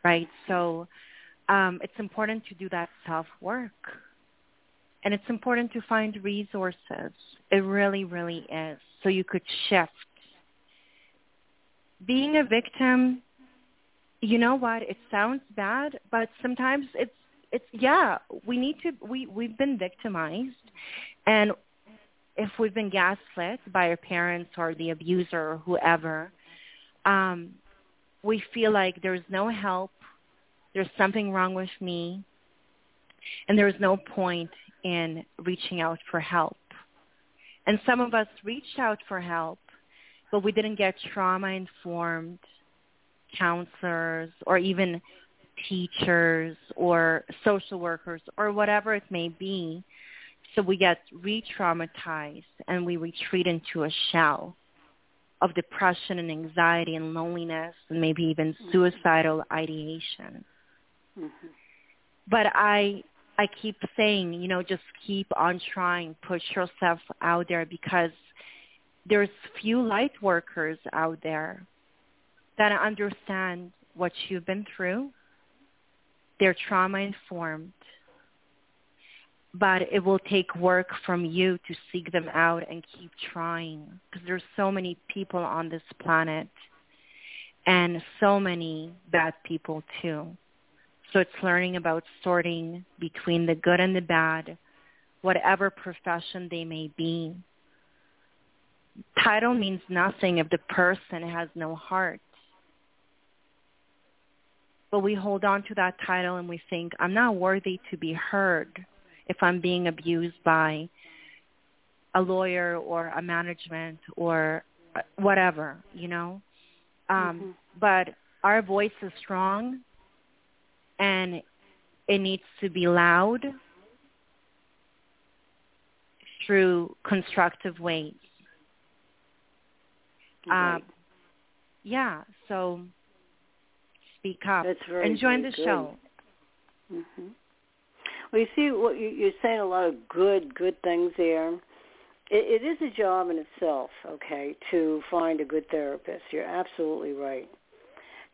right? So um, it's important to do that self-work. And it's important to find resources. It really, really is. So you could shift. Being a victim, you know what? It sounds bad, but sometimes it's it's yeah, we need to we we've been victimized and if we've been gaslit by our parents or the abuser or whoever, um, we feel like there's no help, there's something wrong with me, and there's no point in reaching out for help. And some of us reached out for help, but we didn't get trauma-informed counselors or even teachers or social workers or whatever it may be. So we get re-traumatized and we retreat into a shell of depression and anxiety and loneliness and maybe even mm-hmm. suicidal ideation. Mm-hmm. But I I keep saying, you know, just keep on trying, push yourself out there because there's few light workers out there that understand what you've been through. They're trauma informed. But it will take work from you to seek them out and keep trying because there's so many people on this planet and so many bad people too. So it's learning about sorting between the good and the bad, whatever profession they may be. Title means nothing if the person has no heart. But we hold on to that title and we think, I'm not worthy to be heard if I'm being abused by a lawyer or a management or whatever, you know. Um, mm-hmm. But our voice is strong and it needs to be loud through constructive ways. Right. Um, yeah, so speak up and join the good. show. Mm-hmm. Well, you see, what you, you're saying a lot of good, good things there. It, it is a job in itself, okay, to find a good therapist. You're absolutely right.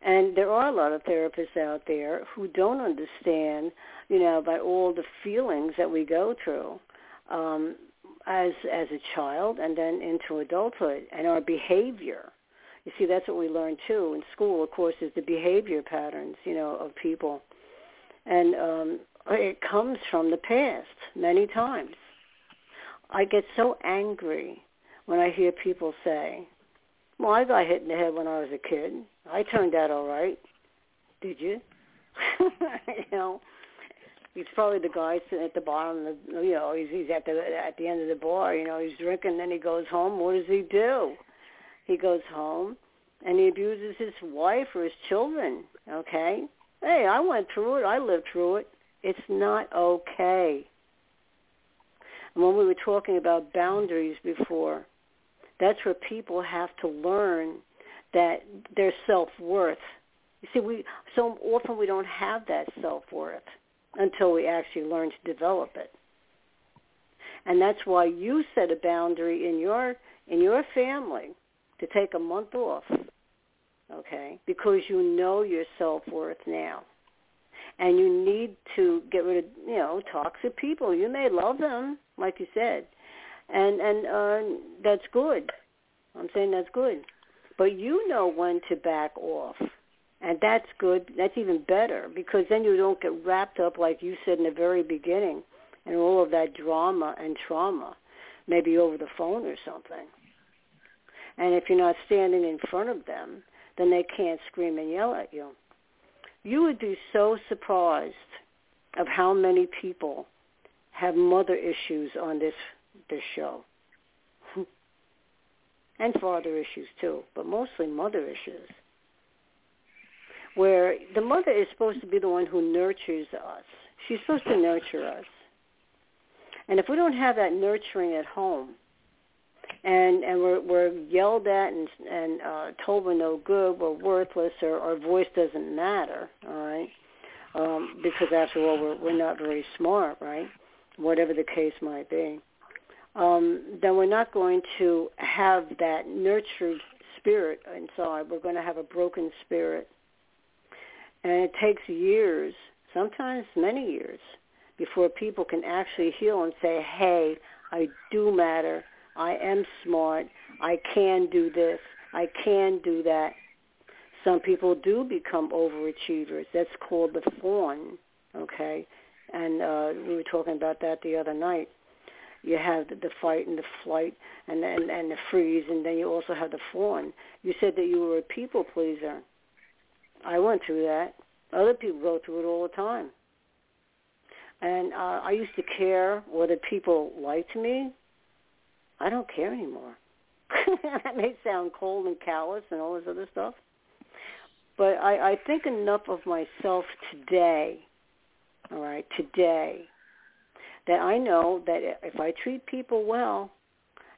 And there are a lot of therapists out there who don't understand, you know, about all the feelings that we go through um, as as a child and then into adulthood and our behavior. You see, that's what we learn too in school. Of course, is the behavior patterns, you know, of people, and um, it comes from the past many times. I get so angry when I hear people say, well, I got hit in the head when I was a kid. I turned out all right. Did you? (laughs) you know, he's probably the guy sitting at the bottom. Of the, you know, he's he's at the at the end of the bar. You know, he's drinking. Then he goes home. What does he do? He goes home and he abuses his wife or his children. Okay. Hey, I went through it. I lived through it. It's not okay. And when we were talking about boundaries before, that's where people have to learn that their self-worth. You see, we so often we don't have that self-worth until we actually learn to develop it. And that's why you set a boundary in your in your family to take a month off. Okay? Because you know your self-worth now. And you need to get rid of, you know, toxic people. You may love them, like you said, and and uh, that's good. I'm saying that's good, but you know when to back off, and that's good. That's even better because then you don't get wrapped up like you said in the very beginning, and all of that drama and trauma, maybe over the phone or something. And if you're not standing in front of them, then they can't scream and yell at you. You would be so surprised of how many people have mother issues on this this show. (laughs) and father issues too, but mostly mother issues. Where the mother is supposed to be the one who nurtures us. She's supposed to nurture us. And if we don't have that nurturing at home, and and we're we're yelled at and and uh, told we're no good, we're worthless, or our voice doesn't matter, all right? Um, because after all, we're we're not very smart, right? whatever the case might be, um, then we're not going to have that nurtured spirit inside. We're going to have a broken spirit. And it takes years, sometimes many years, before people can actually heal and say, hey, I do matter. I am smart. I can do this. I can do that. Some people do become overachievers. That's called the fawn, okay? and uh, we were talking about that the other night. You have the, the fight and the flight and, and and the freeze, and then you also have the fawn. You said that you were a people pleaser. I went through that. Other people go through it all the time. And uh, I used to care whether people liked me. I don't care anymore. (laughs) that may sound cold and callous and all this other stuff. But I, I think enough of myself today all right, today, that I know that if I treat people well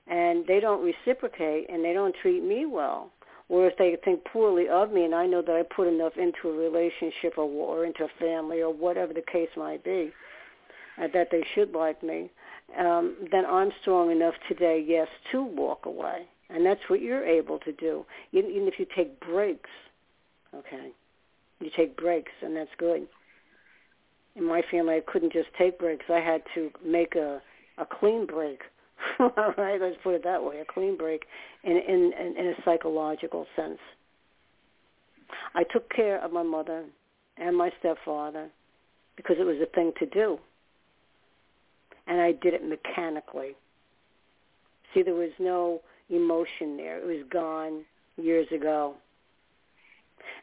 and they don't reciprocate and they don't treat me well, or if they think poorly of me and I know that I put enough into a relationship or, or into a family or whatever the case might be, uh, that they should like me, um, then I'm strong enough today, yes, to walk away And that's what you're able to do. Even if you take breaks, okay, you take breaks, and that's good. In my family, I couldn't just take breaks. I had to make a a clean break. (laughs) All right, let's put it that way, a clean break in in in a psychological sense. I took care of my mother and my stepfather because it was a thing to do. And I did it mechanically. See, there was no emotion there. It was gone years ago.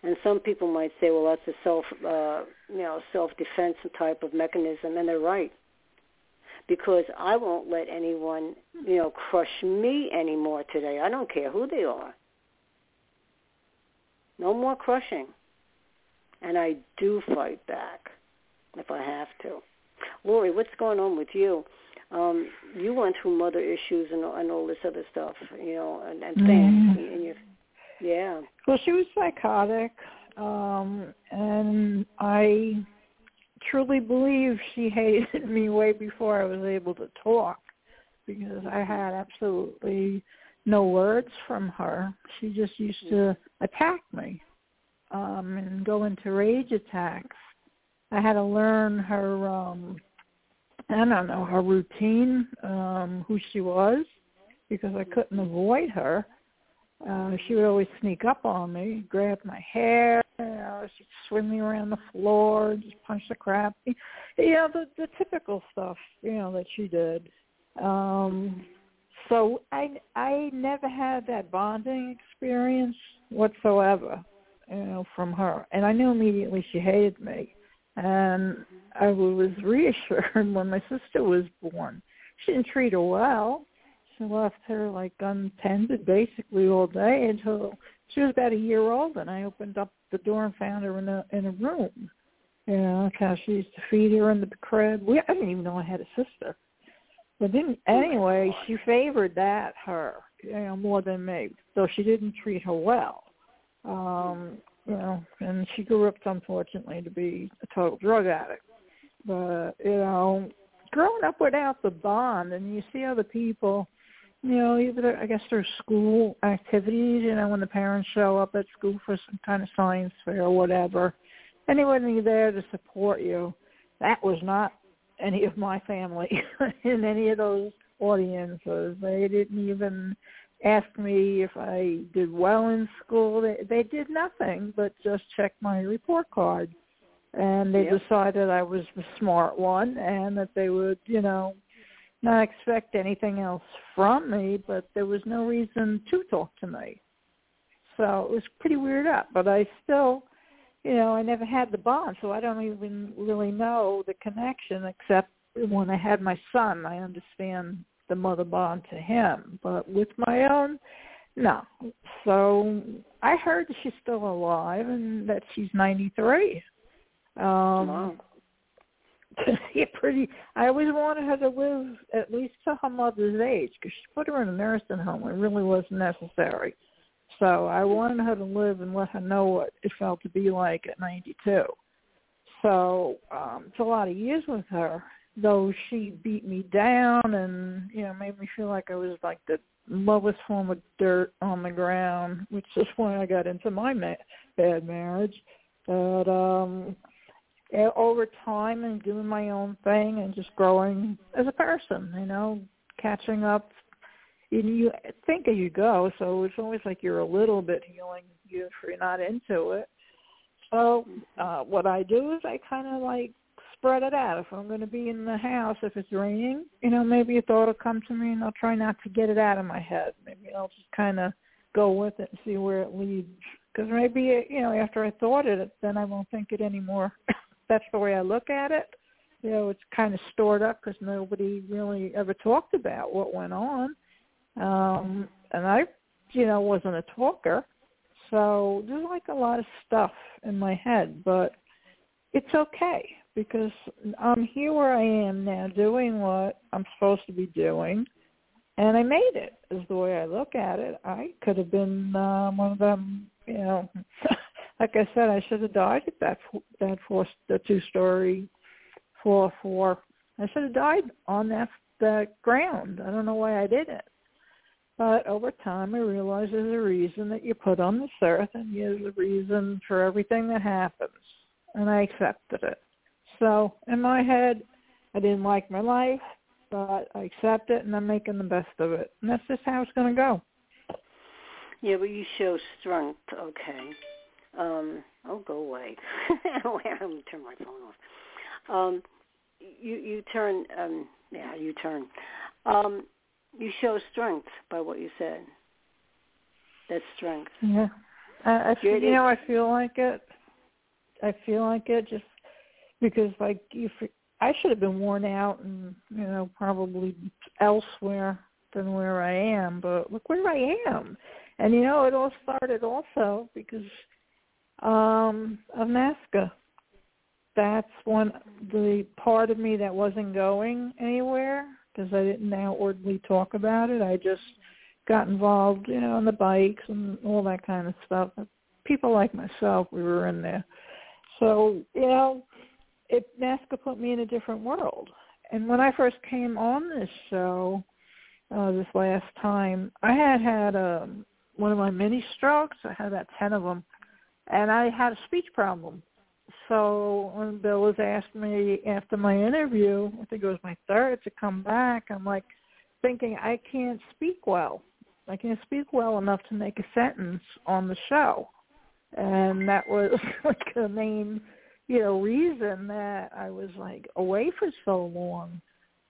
And some people might say, well, that's a self, uh, you know, self-defense type of mechanism, and they're right. Because I won't let anyone, you know, crush me anymore today. I don't care who they are. No more crushing. And I do fight back if I have to. Laurie, what's going on with you? Um, you went through mother issues and, and all this other stuff, you know, and, and things. Mm. And you, yeah. Well, she was psychotic, um, and I truly believe she (laughs) hated me way before I was able to talk because I had absolutely no words from her. She just used to attack me um, and go into rage attacks. I had to learn her, um, I don't know, her routine, um, who she was, because I couldn't avoid her. Uh, she would always sneak up on me, grab my hair, you know, she'd swing me around the floor, just punch the crap. You know, the the typical stuff, you know, that she did. Um so I I never had that bonding experience whatsoever, you know, from her. And I knew immediately she hated me. And I was reassured (laughs) when my sister was born. She didn't treat her well She left her like untended basically all day until she was about a year old and I opened up the door and found her in a in a room. You know, because she used to feed her in the crib. We I didn't even know I had a sister. But then anyway, she favored that her, you know, more than me. Though she didn't treat her well. Um, you know, and she grew up unfortunately to be a total drug addict. But, you know, growing up without the bond and you see other people you know, either I guess there's school activities, you know, when the parents show up at school for some kind of science fair or whatever. Anybody there to support you. That was not any of my family (laughs) in any of those audiences. They didn't even ask me if I did well in school. They, they did nothing but just check my report card. And they yep. decided I was the smart one and that they would, you know, not expect anything else from me, but there was no reason to talk to me. So it was pretty weird up, but I still, you know, I never had the bond, so I don't even really know the connection except when I had my son, I understand the mother bond to him, but with my own, no. So I heard that she's still alive and that she's 93. Um, wow. (laughs) yeah, pretty. I always wanted her to live at least to her mother's age because she put her in a nursing home. It really wasn't necessary. So I wanted her to live and let her know what it felt to be like at 92. So um, it's a lot of years with her, though she beat me down and you know made me feel like I was like the lowest form of dirt on the ground, which is why I got into my ma- bad marriage. But um over time and doing my own thing and just growing as a person, you know, catching up. And you think as you go, so it's always like you're a little bit healing you if you're not into it. So uh, what I do is I kind of like spread it out. If I'm going to be in the house, if it's raining, you know, maybe a thought will come to me and I'll try not to get it out of my head. Maybe I'll just kind of go with it and see where it leads. Because maybe, you know, after I thought it, then I won't think it anymore. (coughs) that's the way I look at it. You know, it's kind of stored up because nobody really ever talked about what went on. Um, and I, you know, wasn't a talker. So there's like a lot of stuff in my head, but it's okay because I'm here where I am now doing what I'm supposed to be doing. And I made it is the way I look at it. I could have been um, one of them, you know, (laughs) like I said, I should have died at that that four the two story floor four. I should have died on that that ground. I don't know why I didn't. But over time, I realized there's a reason that you put on this earth, and there's a reason for everything that happens, and I accepted it. So in my head, I didn't like my life, but I accept it, and I'm making the best of it, and that's just how it's going to go. Yeah, but you show strength. Okay. Um, oh, go away. (laughs) I'm gonna turn my phone off. Um, you you turn. Um, yeah, you turn. Um, you show strength by what you said. That's strength. Yeah. I, I feel, you know, I feel like it. I feel like it just because, like, if I should have been worn out and you know probably elsewhere than where I am, but look where I am. And you know, it all started also because um of NAASCA. That's one the part of me that wasn't going anywhere because I didn't outwardly talk about it. I just got involved, you know, on the bikes and all that kind of stuff. People like myself, we were in there. So, you know, it NAASCA put me in a different world. And when I first came on this show, uh, this last time, I had had um, one of my mini strokes. I had about ten of them, and I had a speech problem. So when Bill was asking me after my interview, I think it was my third, to come back, I'm like thinking I can't speak well. I can't speak well enough to make a sentence on the show. And that was (laughs) like the main, you know, reason that I was like away for so long.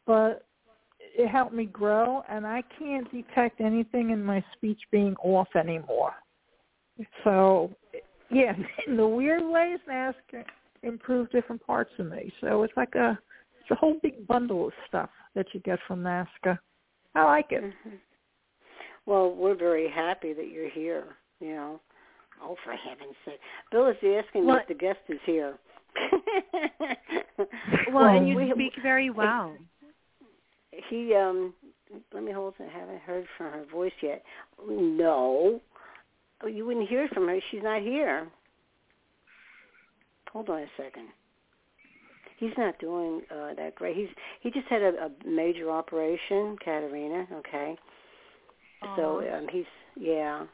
But it helped me grow and I can't detect anything in my speech being off anymore. So yeah, (laughs) in the weird ways, NAASCA improved different parts of me. So it's like a it's a whole big bundle of stuff that you get from NAASCA. I like it. Mm-hmm. Well, we're very happy that you're here. You know, oh for heaven's sake, Bill is asking what? if the guest is here. (laughs) well, well, and you we, speak very well. He um let me hold. I haven't heard from her voice yet. No, Oh, you wouldn't hear from her. She's not here. Hold on a second. He's not doing uh, that great. He's he just had a, a major operation, Katerina. Okay. Aww. So um, he's yeah.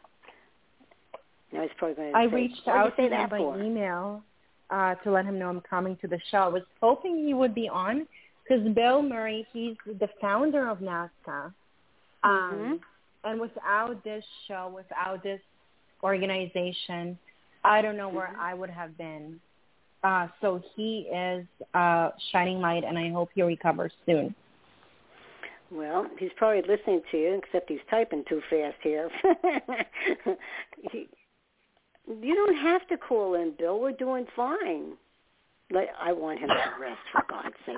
Now he's probably going to. I say, reached out to him by for? email uh, to let him know I'm coming to the show. I was hoping he would be on because Bill Murray, he's the founder of NAASCA. Um, mm-hmm. And without this show, without this organization, I don't know where mm-hmm. I would have been. Uh, so he is uh, shining light, and I hope he recovers soon. Well, he's probably listening to you, except he's typing too fast here. (laughs) he, you don't have to call in, Bill. We're doing fine. Like, I want him to (laughs) rest, for God's sake.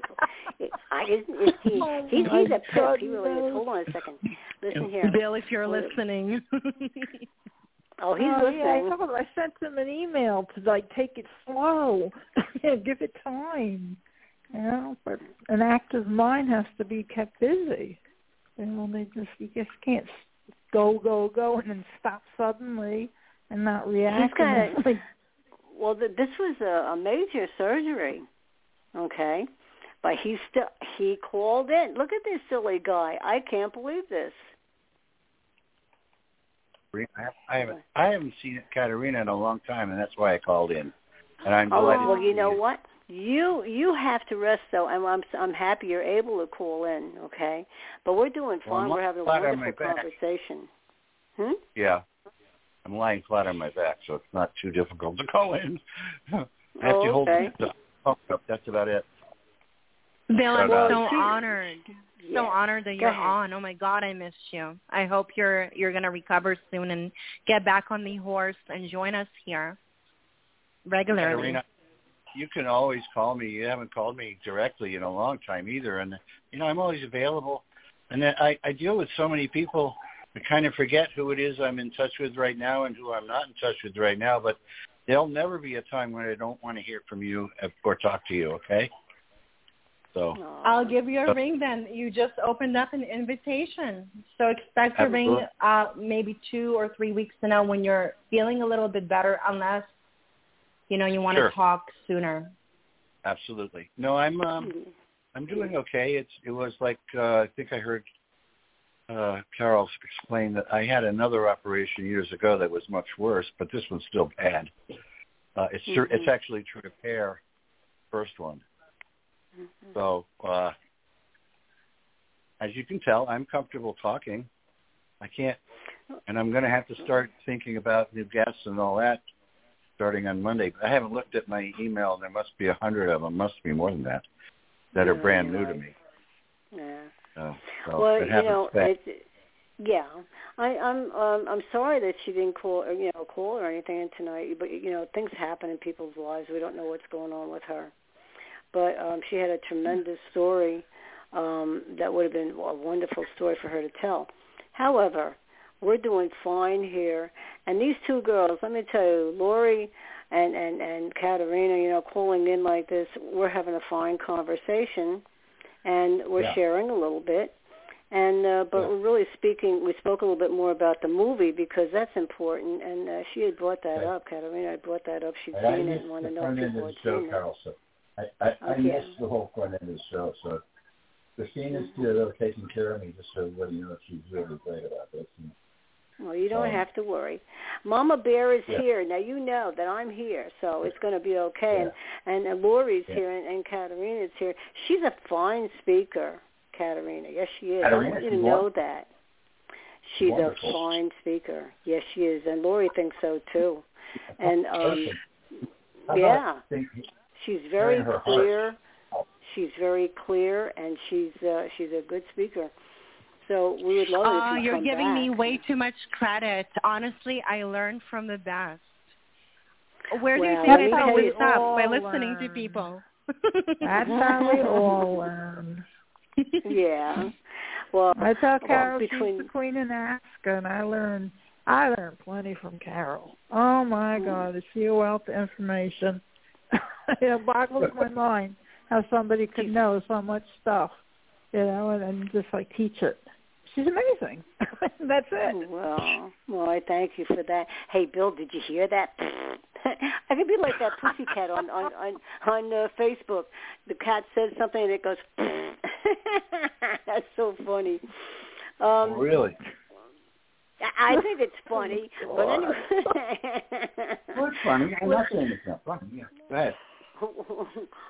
It, I, is, (laughs) is he, oh he's, he's a pip. He really is. Hold on a second. Listen here. Bill, if you're listening. (laughs) Oh, he's oh, listening. Yeah, I told him I sent him an email to like take it slow, give it time. You know, but an active mind has to be kept busy. You know, they just you just can't go go go and then stop suddenly and not react. He's like, well, the, this was a, a major surgery, okay, but he still he called in. Look at this silly guy. I can't believe this. I haven't I haven't seen Katerina in a long time, and that's why I called in. And I'm oh, delighted. well, you know what? You you have to rest though, and I'm I'm happy you're able to call in. Okay, but we're doing fine. Well, we're having a wonderful conversation. Hmm? Yeah, I'm lying flat on my back, so it's not too difficult to call in. I have oh, to hold okay. the up. That's about it. Bill, I'm so honored so honored that you're on. Oh my God, I missed you. I hope you're you're gonna recover soon and get back on the horse and join us here regularly. Katerina, you can always call me. You haven't called me directly in a long time either, and you know I'm always available. And then I, I deal with so many people. I kind of forget who it is I'm in touch with right now and who I'm not in touch with right now. But there'll never be a time when I don't want to hear from you or talk to you. Okay. So I'll give you a ring then. You just opened up an invitation. So expect a ring uh, maybe two or three weeks from now when you're feeling a little bit better, unless you know you want sure. to talk sooner. Absolutely. No, I'm um, I'm doing okay. It's it was like uh, I think I heard uh, Carol explained that I had another operation years ago that was much worse, but this one's still bad. Uh, it's mm-hmm. it's actually to repair first one. Mm-hmm. So uh, as you can tell, I'm comfortable talking. I can't, and I'm going to have to start thinking about new guests and all that starting on Monday. But I haven't looked at my email. There must be a hundred of them. Must be more than that that are brand new to me. Yeah. So well, you know, it's, yeah, I, I'm um, I'm sorry that she didn't call or, you know call or anything tonight. But you know things happen in people's lives. We don't know what's going on with her. But um, she had a tremendous story um, that would have been a wonderful story for her to tell. However, we're doing fine here, and these two girls. Let me tell you, Laurie and and and Katerina, you know, calling in like this, we're having a fine conversation, and we're yeah. sharing a little bit. And uh, but yeah. we're really speaking. We spoke a little bit more about the movie because that's important. And uh, she had brought that okay. up, Katerina. had brought that up. She'd I seen it and wanted to know if people had show, seen Carol, so I, I, okay. I missed the whole front end of the show. So Christina's still taking care of me, just so everybody knows she's really great about this. And, well, you don't have to worry. Mama Bear is yeah. here. Now you know that I'm here, so it's going to be okay. Yeah. And and, Laurie's yeah. here, and, and Katerina's here. She's a fine speaker, Katerina. Yes, she is. Katerina, I want you to know that. She's Wonderful. a fine speaker. Yes, she is, and Laurie thinks so too. And um yeah, she's very clear. heart? She's very clear, and she's uh, she's a good speaker. So we would love it Oh, you you're come giving back. me way too much credit. Honestly, I learned from the best. Where do you think I tell picked you- up? By all listening to people. That's how we all learn. (laughs) yeah. Well, I tell well, Carol between she's the queen in NAASCA, and I learned I learned plenty from Carol. Oh my Mm. God, is she a wealth of information? (laughs) it boggles my mind how somebody could know so much stuff, you know, and, and just like teach it. She's amazing. (laughs) That's it. Well, well, I thank you for that. Hey, Bill, did you hear that? (laughs) I could be like that pussy cat on on on, on uh, Facebook. The cat says something and it goes. (laughs) That's so funny. Um, Oh, really? I I think it's funny, but anyway. Well, it's funny. I'm not saying it's not funny. Yeah. Go ahead.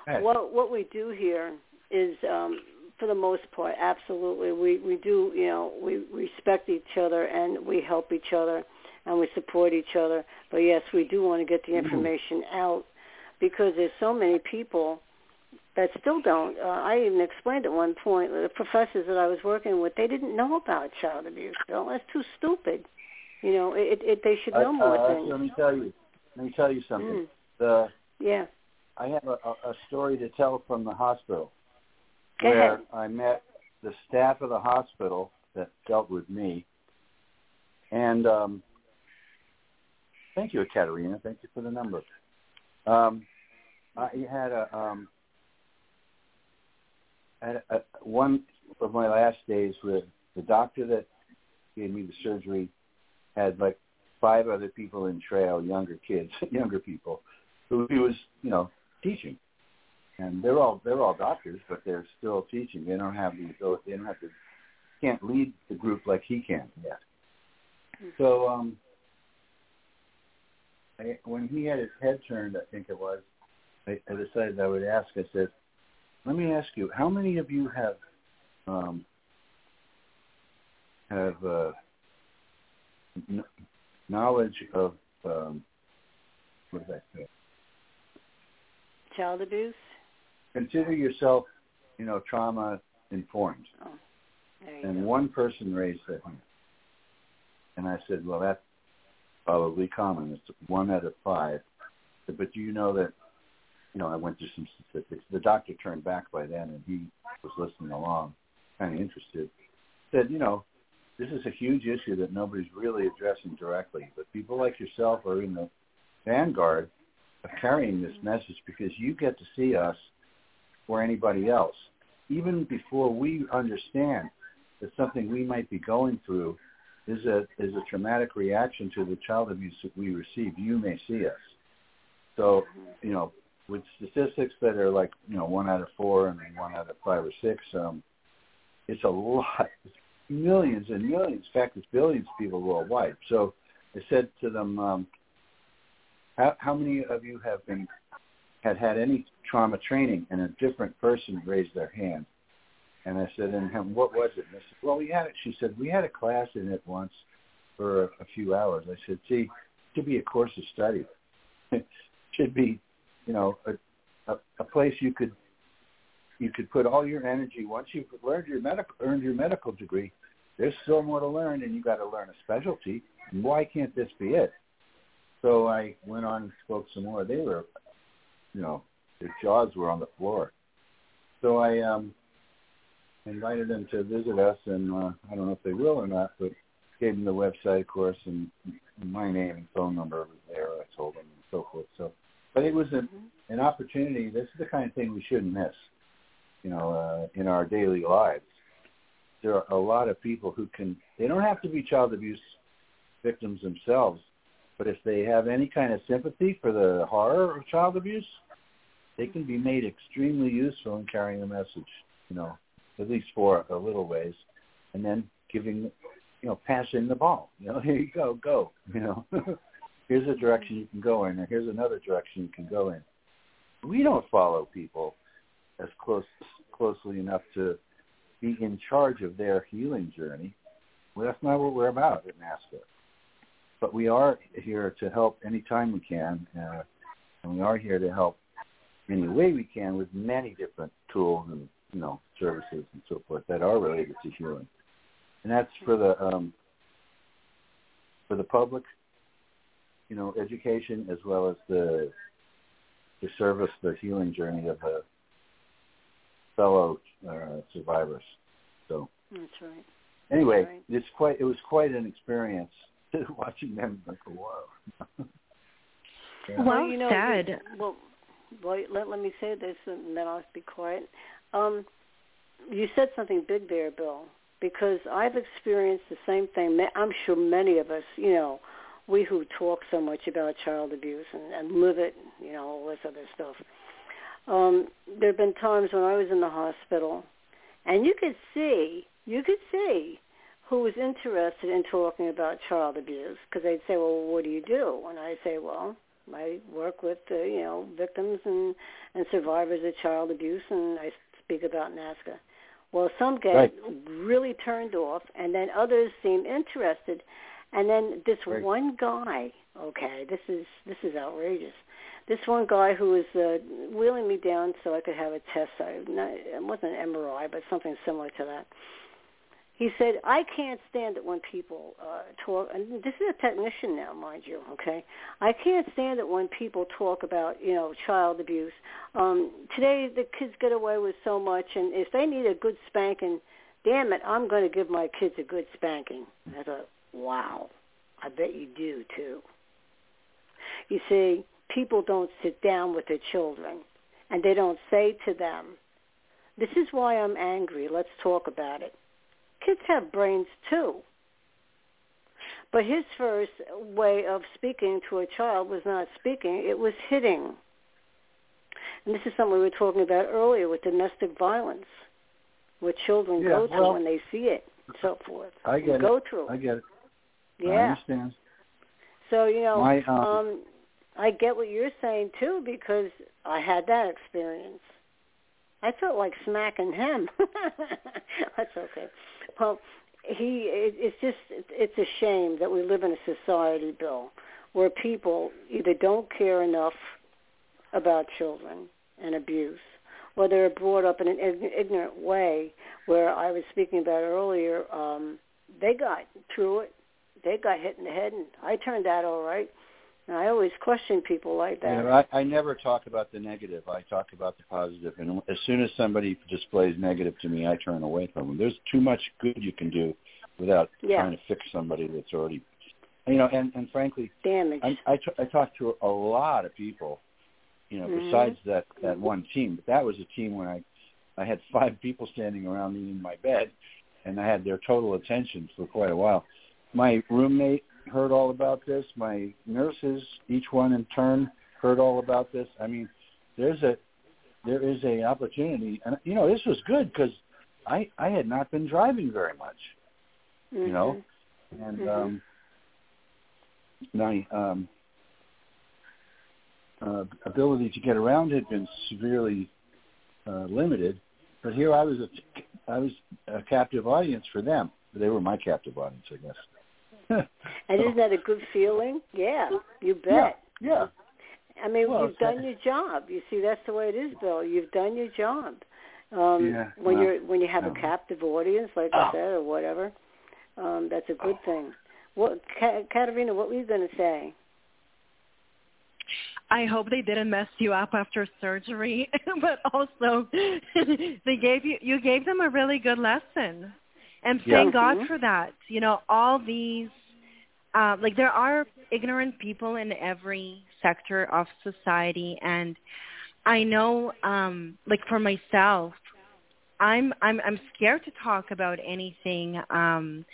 Hey. what what we do here is um for the most part absolutely. We we do you know we respect each other and we help each other and we support each other. But yes we do want to get the information out because there's so many people that still don't uh, i even explained at one point the professors that i was working with they didn't know about child abuse. Bill that's too stupid. You know it, it they should know Uh, more uh, things. Let me tell you. Let me tell you something. Mm. The yeah. I have a a story to tell from the hospital Where. I met the staff of the hospital that dealt with me. And um, thank you, Katerina. Thank you for the number. Um, I had a um, had a, one of my last days with the doctor that gave me the surgery had like five other people in trail, younger kids, (laughs) younger people, who he was, you know, teaching. And they're all they're all doctors, but they're still teaching. They don't have the ability. They don't have to. Can't lead the group like he can yet. So um, I, when he had his head turned, I think it was, I, I decided I would ask. I said, "Let me ask you, how many of you have um, have uh, n- knowledge of um, what did I say? child abuse Consider yourself, you know, trauma informed." oh And go. one person raised their hand. And I said, well, that's probably common. It's one out of five. But do you know that, you know, I went through some statistics. The doctor turned back by then, and he was listening along, kind of interested. Said, you know, this is a huge issue that nobody's really addressing directly, but people like yourself are in the vanguard of carrying this mm-hmm. message because you get to see us or anybody else, even before we understand that something we might be going through is a is a traumatic reaction to the child abuse that we receive. You may see us. So, you know, with statistics that are like, you know, one out of four and one out of five or six, um, it's a lot. (laughs) millions and millions, in fact, it's billions of people worldwide. So I said to them, um, how, how many of you have been had had any trauma training? And a different person raised their hand. And I said, and what was it? And I said, well, we had it. She said, we had a class in it once for a, a few hours. I said, see, should be a course of study. (laughs) it should be, you know, a, a, a place you could you could put all your energy once you've learned your medical earned your medical degree. There's still more to learn, and you got to learn a specialty. Why can't this be it? So I went on and spoke some more. They were, you know, their jaws were on the floor. So I um, invited them to visit us, and uh, I don't know if they will or not, but gave them the website, of course, and my name and phone number was there. I told them and so forth. So, but it was an, mm-hmm. an opportunity. This is the kind of thing we shouldn't miss, you know, uh, in our daily lives. There are a lot of people who can. They don't have to be child abuse victims themselves, but if they have any kind of sympathy for the horror of child abuse, they can be made extremely useful in carrying a message. You know, at least for a little ways, and then giving, you know, passing the ball. (laughs) You know, here you go, go. You know, (laughs) here's a direction you can go in, or here's another direction you can go in. We don't follow people as close closely enough to be in charge of their healing journey. Well, that's not what we're about at NAASCA. But we are here to help anytime we can, uh, and we are here to help any way we can with many different tools and you know services and so forth that are related to healing, and that's for the um, for the public, you know, education as well as the the service, the healing journey of the fellow uh, survivors. So that's right. Anyway, that's right. it's quite it was quite an experience (laughs) watching them like whoa. (laughs) yeah. Well, you know, sad. Well, well, let let me say this, and then I'll be quiet. Um, you said something big there, Bill, because I've experienced the same thing. I'm sure many of us, you know, we who talk so much about child abuse and, and live it, you know, all this other stuff. Um, there have been times when I was in the hospital, and you could see, you could see who was interested in talking about child abuse because they'd say, "Well, what do you do?" And I say, "Well, I work with uh, you know victims and and survivors of child abuse, and I speak about NAASCA. Well, some get right. really turned off, and then others seem interested. And then this right. one guy, okay, this is this is outrageous. This one guy who was uh, wheeling me down so I could have a test. I, not, it wasn't an MRI, but something similar to that he said, I can't stand it when people uh, talk, and this is a technician now, mind you, okay? I can't stand it when people talk about, you know, child abuse. Um, today the kids get away with so much, and if they need a good spanking, damn it, I'm going to give my kids a good spanking. I thought, wow, I bet you do, too. You see, people don't sit down with their children, and they don't say to them, this is why I'm angry, let's talk about it kids have brains too. But his first way of speaking to a child was not speaking, it was hitting. And this is something we were talking about earlier with domestic violence, what children yeah, go well, when they see it and so forth. I get go it. through. I get it. Yeah. I understand. So, you know, My, um, um I get what you're saying too because I had that experience. I felt like smacking him. (laughs) That's okay. Well, he it, it's just it's a shame that we live in a society, Bill, where people either don't care enough about children and abuse, or they're brought up in an ignorant way. Where I was speaking about earlier, um, they got through it. They got hit in the head, and I turned out all right. And I always question people like that. Yeah, I, I never talk about the negative. I talk about the positive. And as soon as somebody displays negative to me, I turn away from them. There's too much good you can do without yeah. trying to fix somebody that's already, you know. And and frankly, damage. I I, t- I talked to a lot of people, you know, mm-hmm. besides that that one team. But that was a team when I I had (laughs) five people standing around me in my bed, and I had their total attention for quite a while. My roommate heard all about this. My nurses, each one in turn, heard all about this. I mean, there's a there is a opportunity, and you know this was good because I I had not been driving very much, mm-hmm. you know, and mm-hmm. um, my um, uh, ability to get around had been severely uh, limited. But here I was a I was a captive audience for them. They were my captive audience, I guess. And isn't that a good feeling? Yeah, you bet. Yeah. yeah. I mean, well, you've done your job. You see, that's the way it is, Bill. You've done your job. Um, yeah, when well, you're when you have no. a captive audience, like oh. I said, or whatever, um, that's a good oh. thing. What, Katerina? What were you going to say? I hope they didn't mess you up after surgery, (laughs) but also (laughs) they gave you you gave them a really good lesson, and thank yeah. God for that. You know, all these uh, like there are ignorant people in every sector of society, and I know, um, like for myself, I'm I'm I'm scared to talk about anything um,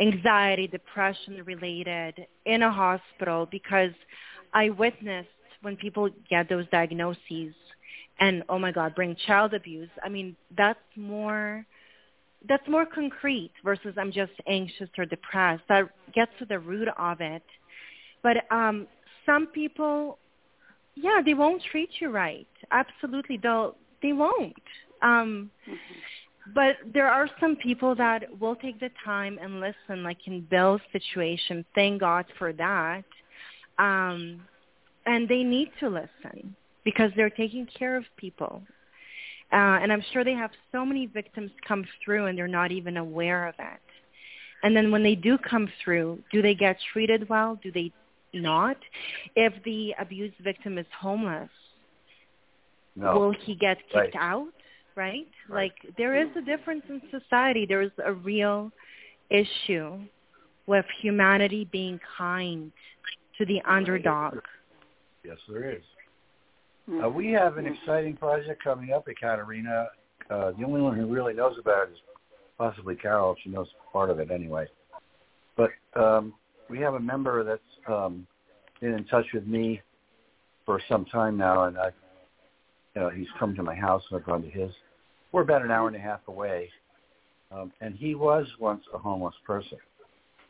anxiety, depression related in a hospital because I witnessed when people get those diagnoses and oh my god bring child abuse. I mean that's more that's more concrete versus i'm just anxious or depressed. That gets to the root of it. But um some people yeah they won't treat you right. Absolutely. They'll they won't. Um mm-hmm. but there are some people that will take the time and listen like in bill's situation. Thank god for that. Um and they need to listen because they're taking care of people. Uh, and I'm sure they have so many victims come through and they're not even aware of it. And then when they do come through, do they get treated well? Do they not? If the abused victim is homeless, no. will he get kicked right. out? Right? right? Like there is a difference in society. There is a real issue with humanity being kind to the underdog. Yes, there is. Uh, we have an exciting project coming up at Katerina. Uh, the only one who really knows about it is possibly Carol. She knows part of it anyway. But um, we have a member that's um, been in touch with me for some time now, and I, you know, he's come to my house and I've gone to his. We're about an hour and a half away, um, and he was once a homeless person.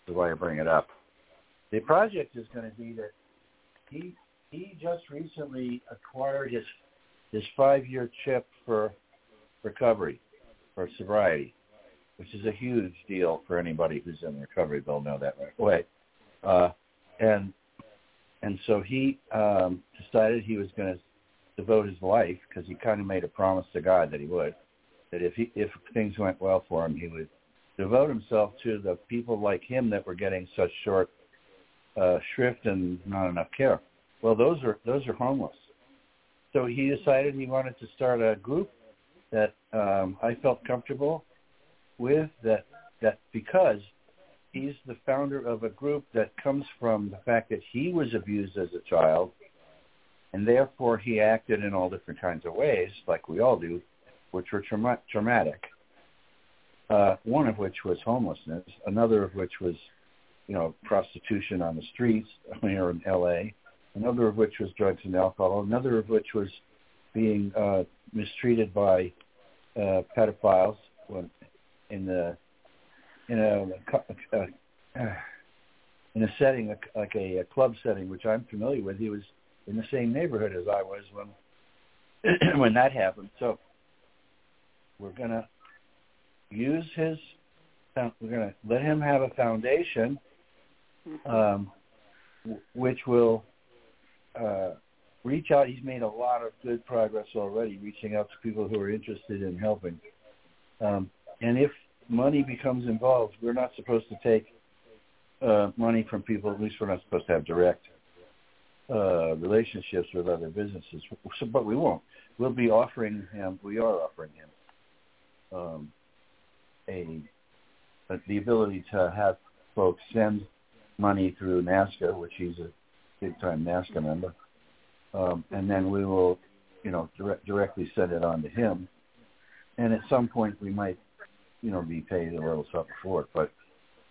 The way I bring it up, the project is going to be that he he just recently acquired his his five year chip for recovery for sobriety, which is a huge deal for anybody who's in recovery. They'll know that right away. Uh, and and so he um, decided he was going to devote his life because he kind of made a promise to God that he would that if he if things went well for him, he would devote himself to the people like him that were getting such short uh, shrift and not enough care. Well, those are those are homeless. So he decided he wanted to start a group that um, I felt comfortable with. That that because he's the founder of a group that comes from the fact that he was abused as a child, and therefore he acted in all different kinds of ways, like we all do, which were trauma- traumatic. Uh, one of which was homelessness, another of which was, you know, prostitution on the streets (laughs) here in L.A another of which was drugs and alcohol, another of which was being uh, mistreated by uh, pedophiles in the in a, a, a (sighs) in a setting like a, a club setting, which I'm familiar with. He was in the same neighborhood as I was when (clears throat) when that happened. So we're gonna use his. We're gonna let him have a foundation, mm-hmm. um, which will uh, reach out. He's made a lot of good progress already, reaching out to people who are interested in helping. Um, and if money becomes involved, we're not supposed to take uh, money from people. At least we're not supposed to have direct uh, relationships with other businesses. So, but we won't. We'll be offering him. We are offering him um, a, a the ability to have folks send money through NAASCA, which he's a big time NAASCA member, um, and then we will, you know, direct, directly send it on to him. And at some point, we might, you know, be paid a little something for it, but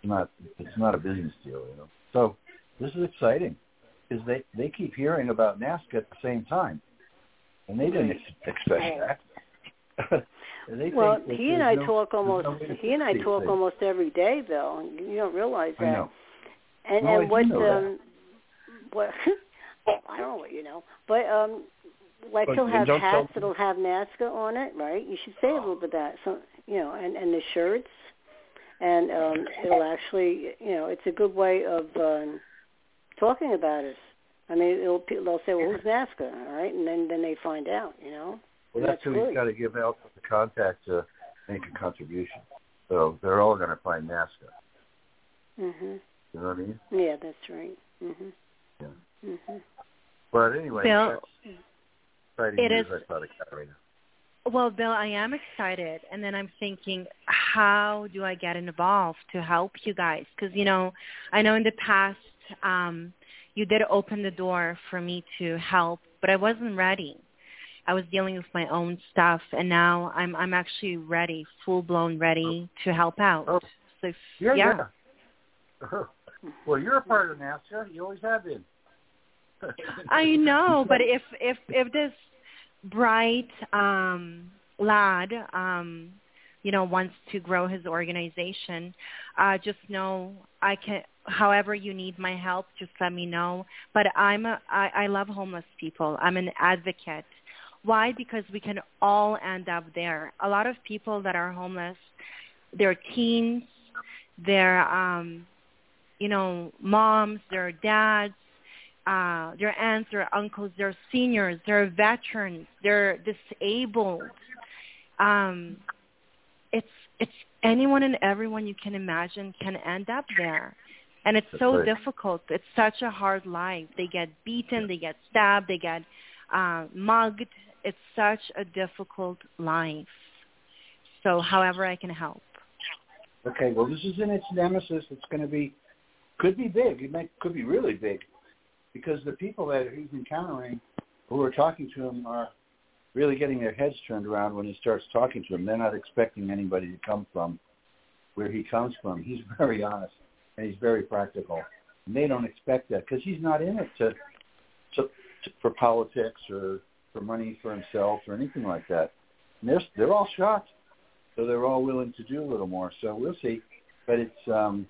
it's not it's not a business deal, you know. So this is exciting because they they keep hearing about NAASCA at the same time, and they didn't ex- expect that. (laughs) well, he and I no, talk almost. No he and I talk almost every day, Bill. You don't realize that. I know. And no, and what um, what (laughs) I don't know what you know, but um, like but he'll have hats that'll have NAASCA on it, right? You should say a little bit of that. So you know, and and the shirts, and um, it'll actually, you know, it's a good way of um, talking about us. I mean, it'll, they'll say, "Well, who's NAASCA?" All right, and then then they find out, you know. Well, that's, that's who good. he's got to give out the contact to make a contribution. So they're all going to find NAASCA. Mhm. You know what I mean? Yeah, that's right. Mhm. Yeah. Mhm. But anyway, Bill, that's exciting it news is- I thought of Katerina. Well, Bill, I am excited, and then I'm thinking, how do I get involved to help you guys? Because you know, I know in the past um, you did open the door for me to help, but I wasn't ready. I was dealing with my own stuff, and now I'm I'm actually ready, full blown ready to help out. Oh. So Yeah, yeah. yeah. (laughs) Well, you're a part of NAASCA. You always have been. (laughs) I know, but (laughs) if if if this bright um lad um you know wants to grow his organization, uh just know I can however you need my help, just let me know. But I'm a I, I love homeless people. I'm an advocate. Why? Because we can all end up there. A lot of people that are homeless, they're teens, they're um you know, moms, their dads, uh, their aunts, their uncles, their seniors, they're veterans, they're disabled. Um, it's it's anyone and everyone you can imagine can end up there, and it's That's so right. difficult. It's such a hard life. They get beaten, they get stabbed, they get uh, mugged. It's such a difficult life. So, however I can help. Okay, well, this is in its nemesis. It's going to be, could be big. It might, could be really big, because the people that he's encountering, who are talking to him, are really getting their heads turned around when he starts talking to them. They're not expecting anybody to come from where he comes from. He's (laughs) very honest and he's very practical, and they don't expect that because he's not in it to, to, to for politics or for money for himself or anything like that. And they're they're all shocked so they're all willing to do a little more. So we'll see, but it's um,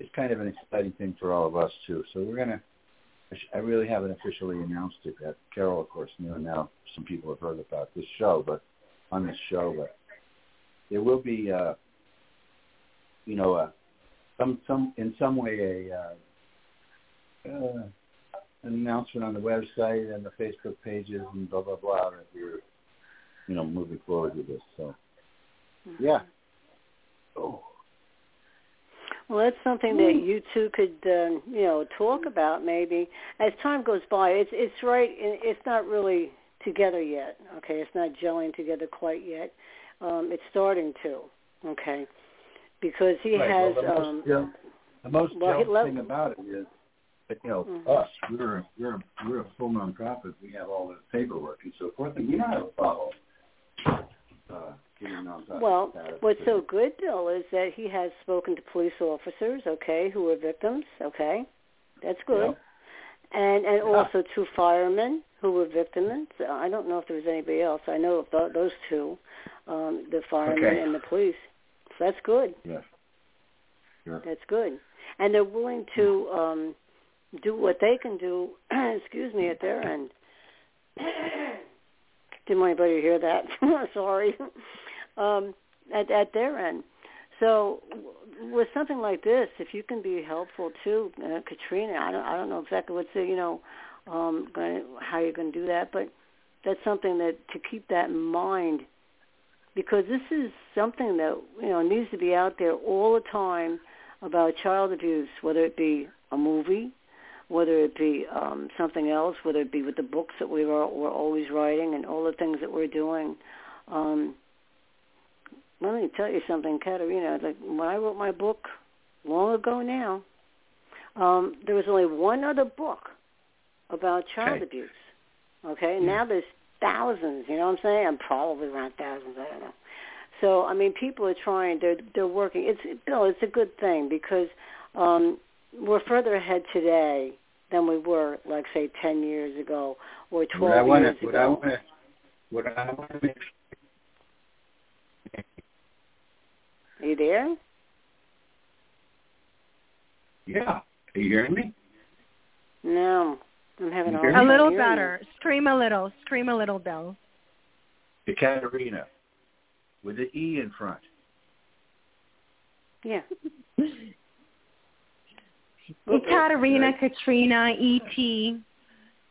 it's kind of an exciting thing for all of us too. So we're gonna. I really haven't officially announced it yet. Carol, of course, knew, and now some people have heard about this show, but on this show, but there will be, uh, you know, uh, some some in some way a uh, uh, an announcement on the website and the Facebook pages and blah blah blah that we're, you know, moving forward with this. So. Yeah. Oh. Well, that's something that you two could, uh, you know, talk about maybe as time goes by. It's it's right. It's not really together yet. Okay, it's not gelling together quite yet. Um, it's starting to. Okay, because he right. has. Well, the most, um, yeah, the most well, he thing about it is that you know Mhm. us. We're we're we're a full nonprofit. We have all the paperwork and so forth, and we don't have a problem. Uh, getting nonprofit Well, what's so good, Bill, is that he has spoken to police officers, okay, who were victims, okay, that's good, and and Yeah. also two firemen who were victims. I don't know if there was anybody else. I know of those two, um, the firemen Okay. and the police. So that's good. Yes. Sure. That's good, and they're willing to um, do what they can do. (clears throat) excuse me, at their end. (clears throat) Didn't want anybody to hear that. (laughs) Sorry. Um, at at their end. So with something like this, if you can be helpful too, uh, Katrina, I don't I don't know exactly what's the, you know um, gonna, how you're going to do that, but that's something that to keep that in mind because this is something that you know needs to be out there all the time about child abuse, whether it be a movie, whether it be um, something else, whether it be with the books that we are we're always writing and all the things that we're doing. Um, let me tell you something, Katerina. Like when I wrote my book long ago now, um, there was only one other book about child Okay. abuse. Okay, and now there's thousands. You know what I'm saying? I'm probably around thousands. I don't know. So I mean, people are trying. They're they're working. It's Bill. It's a good thing because um, we're further ahead today than we were, like say, ten years ago or What I twelve want years to, what I ago. want to, what I want to make Are you there? Yeah. Are you hearing me? No. I'm having You a hear hard A me? time little hearing better. Scream a little. Scream a little, Bill. Ekaterina. With the E in front. you. Yeah. Ekaterina, Katrina, E.T.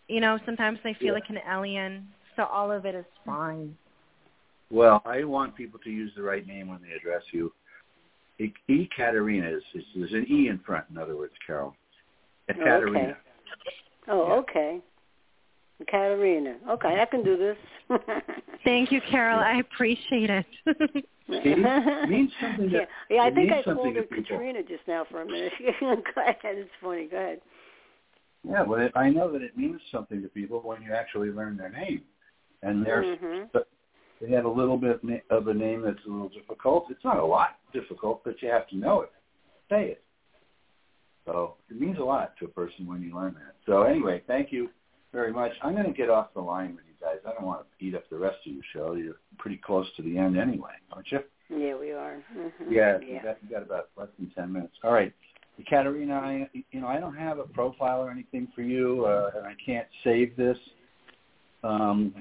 You know, sometimes they feel Yeah. like an alien. So all of it is fine. Well, I want people to use the right name when they address you. E- Katerina, is, is there's an E in front. In other words, Carol. Ekaterina. Oh, Yeah. okay. Katerina. Okay, I can do this. (laughs) Thank you, Carol. I appreciate it. (laughs) See? It means something to, yeah, yeah. I it think I called something her to. Katrina just now for a minute. (laughs) Go ahead. It's funny. Go ahead. Yeah, well, it, I know that it means something to people when you actually learn their name, and there's hmm but they have a little bit of a name that's a little difficult. It's not a lot difficult, but you have to know it, say it. So it means a lot to a person when you learn that. So anyway, thank you very much. I'm going to get off the line with you guys. I don't want to eat up the rest of your show. You're pretty close to the end anyway, aren't you? Yeah, we are. hmm Yeah, Yeah. You, got, you got about less than ten minutes. All right, Katerina, I, you know, I don't have a profile or anything for you, uh, and I can't save this um,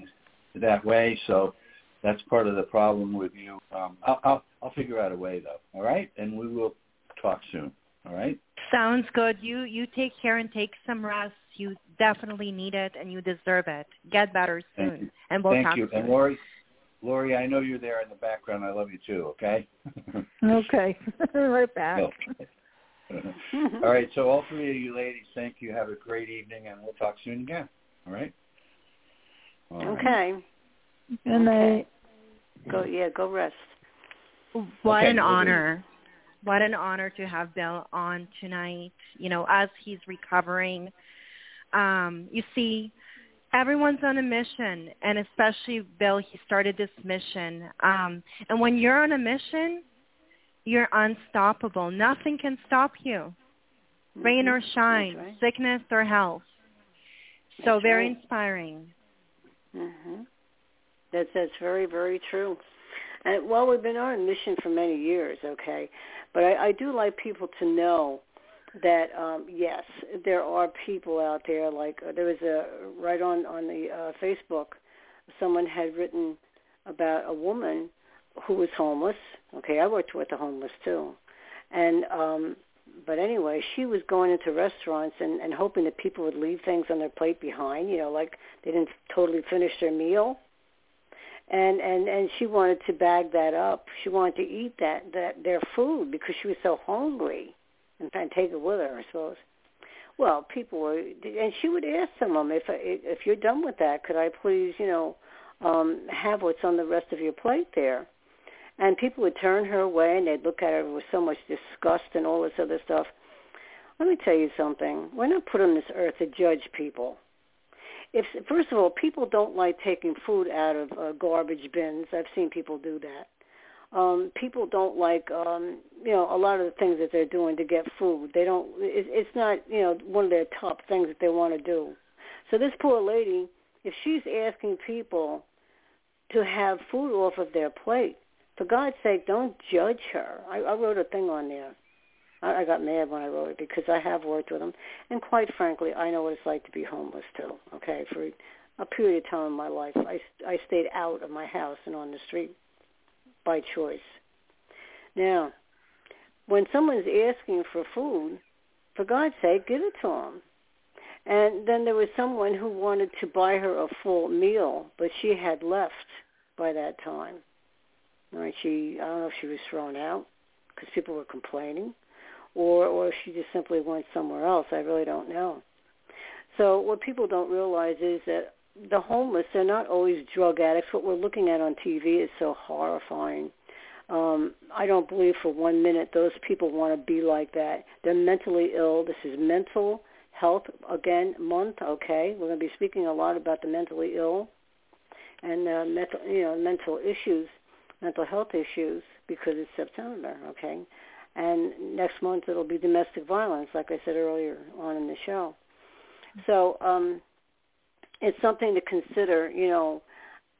that way. So that's part of the problem with you. Um, I'll, I'll I'll figure out a way though. All right, and we will talk soon. All right. Sounds good. You you take care and take some rest. You definitely need it and you deserve it. Get better soon. And we'll Thank talk Thank you. soon. And Laurie, Laurie, I know you're there in the background. I love you too. Okay. (laughs) Okay. (laughs) right back. (laughs) All right. So all three of you ladies, thank you. Have a great evening, and we'll talk soon again. All right. All right. Okay. And Okay. they Go. Yeah. Go rest. What Okay, an we'll honor. What an honor to have Bill on tonight, you know, as he's recovering. Um, you see, everyone's on a mission, and especially Bill, he started this mission. Um, and when you're on a mission, you're unstoppable. Nothing can stop you, rain or shine, Mm-hmm. That's right. sickness or health. So That's very right. inspiring. hmm That's that's very very true. And well, we've been on a mission for many years, okay, but I, I do like people to know that um, yes, there are people out there. Like uh, there was a right on on the uh, Facebook, someone had written about a woman who was homeless. Okay, I worked with the homeless too, and um, but anyway, she was going into restaurants and, and hoping that people would leave things on their plate behind. You know, like they didn't totally finish their meal and and and she wanted to bag that up. She wanted to eat that that their food because she was so hungry and trying to take it with her i suppose. Well people were and she would ask some of them if if you're done with that could i please you know um have what's on the rest of your plate there? And people would turn her away and they'd look at her with so much disgust and all this other stuff. Let me tell you something. We're not put on this earth to judge people if first of all, people don't like taking food out of uh, garbage bins. I've seen people do that. Um, people don't like, um, you know, a lot of the things that they're doing to get food. They don't. It, it's not, you know, one of their top things that they want to do. So this poor lady, if she's asking people to have food off of their plate, for God's sake, don't judge her. I, I wrote a thing on there. I, got mad when I wrote it because I have worked with them, and quite frankly, I know what it's like to be homeless too. Okay, for a period of time in my life, I I stayed out of my house and on the street by choice. Now, when someone's asking for food, for God's sake, give it to them. And then there was someone who wanted to buy her a full meal, but she had left by that time. Right, she I don't know if she was thrown out because people were complaining, or or she just simply went somewhere else. I really don't know. So what people don't realize is that the homeless they're not always drug addicts. What we're looking at on TV is so horrifying. Um, I don't believe for one minute those people want to be like that. They're mentally ill. This is mental health again month. Okay, we're going to be speaking a lot about the mentally ill and uh, mental you know mental issues, mental health issues because it's September. Okay, and next month it'll be domestic violence, like I said earlier on in the show. So um, it's something to consider. You know,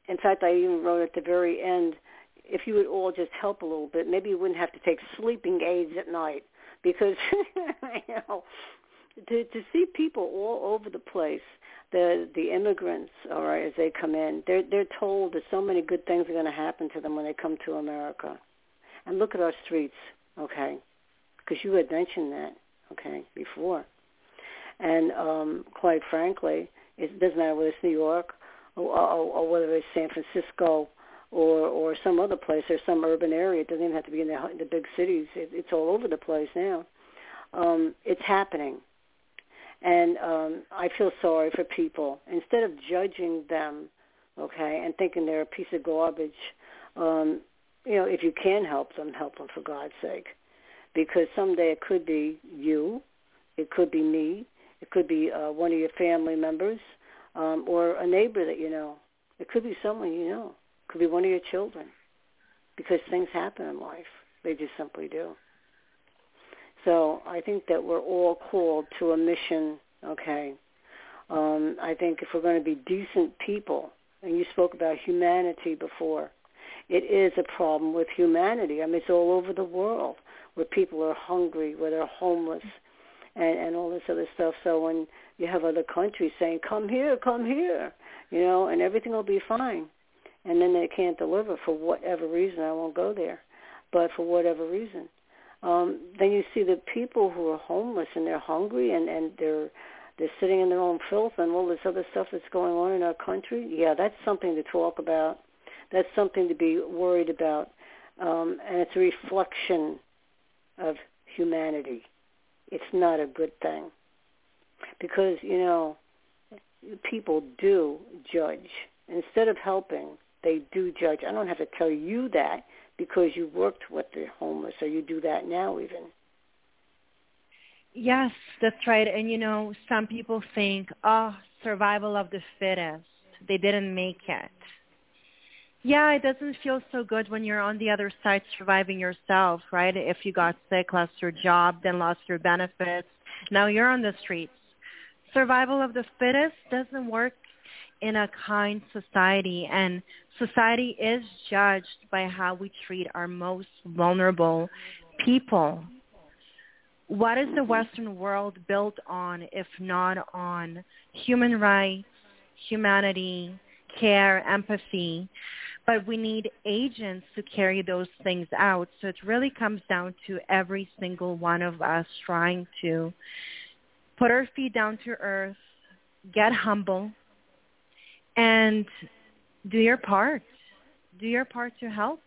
in fact, I even wrote at the very end. if you would all just help a little bit, maybe you wouldn't have to take sleeping aids at night because (laughs) you know to to see people all over the place the the immigrants all right as they come in they're they're told that so many good things are going to happen to them when they come to america and look at our streets okay because you had mentioned that okay before and um quite frankly it doesn't matter whether it's new york or, or, or whether it's san francisco or or some other place or some urban area. It doesn't even have to be in the, the big cities. It, it's all over the place now. Um, it's happening, and um, I feel sorry for people. Instead of judging them, okay, and thinking they're a piece of garbage, um, you know, if you can help them, help them for God's sake, because someday it could be you, it could be me, it could be uh, one of your family members, um, or a neighbor that you know. It could be someone you know It could be one of your children because things happen in life. They just simply do. So I think that we're all called to a mission, okay. Um, I think if we're going to be decent people, and you spoke about humanity before, it is a problem with humanity. I mean, it's all over the world where people are hungry, where they're homeless, and, and all this other stuff. So when you have other countries saying, come here, come here, you know, and everything will be fine and then they can't deliver for whatever reason. I won't go there, but for whatever reason, um, then you see the people who are homeless and they're hungry and and they're they're sitting in their own filth and all this other stuff that's going on in our country. Yeah, that's something to talk about. That's something to be worried about, um, and it's a reflection of humanity. It's not a good thing because you know people do judge instead of helping they do judge. I don't have to tell you that because you worked with the homeless or you do that now even. Yes, that's right. And you know, some people think, oh, survival of the fittest. They didn't make it. Yeah, it doesn't feel so good when you're on the other side surviving yourself, right? If you got sick, lost your job, then lost your benefits, now you're on the streets. Survival of the fittest doesn't work in a kind society and society is judged by how we treat our most vulnerable people. What is the Western world built on if not on human rights, humanity, care, empathy? But we need agents to carry those things out. So it really comes down to every single one of us trying to put our feet down to earth, get humble, and do your part. Do your part to help.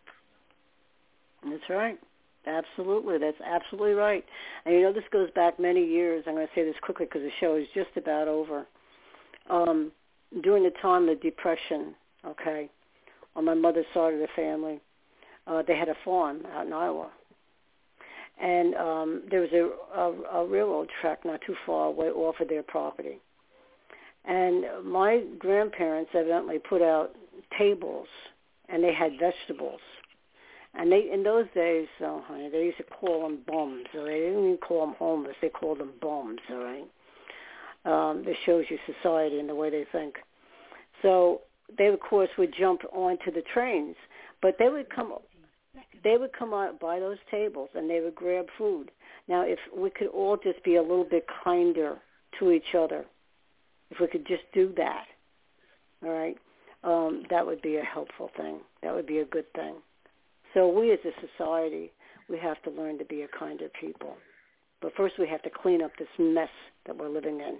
That's right. Absolutely. That's absolutely right. And you know, this goes back many years. I'm going to say this quickly because the show is just about over. Um, during the time of the Depression, okay, on my mother's side of the family, uh, they had a farm out in Iowa. And um, there was a, a, a railroad track not too far away off of their property. And my grandparents evidently put out tables, and they had vegetables. And they, in those days, oh honey, they used to call them bums. Or they didn't even call them homeless; they called them bums. All right. Um, this shows you society and the way they think. So they, of course, would jump onto the trains, but they would come. They would come out by those tables and they would grab food. Now, if we could all just be a little bit kinder to each other, if we could just do that, all right, um, that would be a helpful thing. That would be a good thing. So we as a society, we have to learn to be a kinder people. But first we have to clean up this mess that we're living in.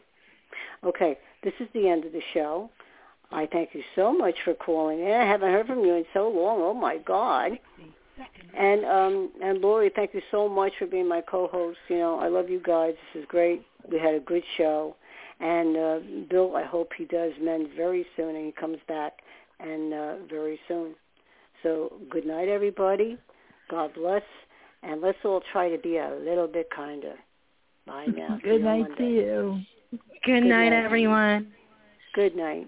Okay, this is the end of the show. I thank you so much for calling in. I haven't heard from you in so long. Oh my God. And um and Laurie, thank you so much for being my co-host. You know, I love you guys. This is great. We had a good show. And uh, Bill, I hope he does mend very soon and he comes back and uh, very soon. So good night, everybody. God bless, and let's all try to be a little bit kinder. Bye now. good night to you. Good, good night, night, everyone. Good night.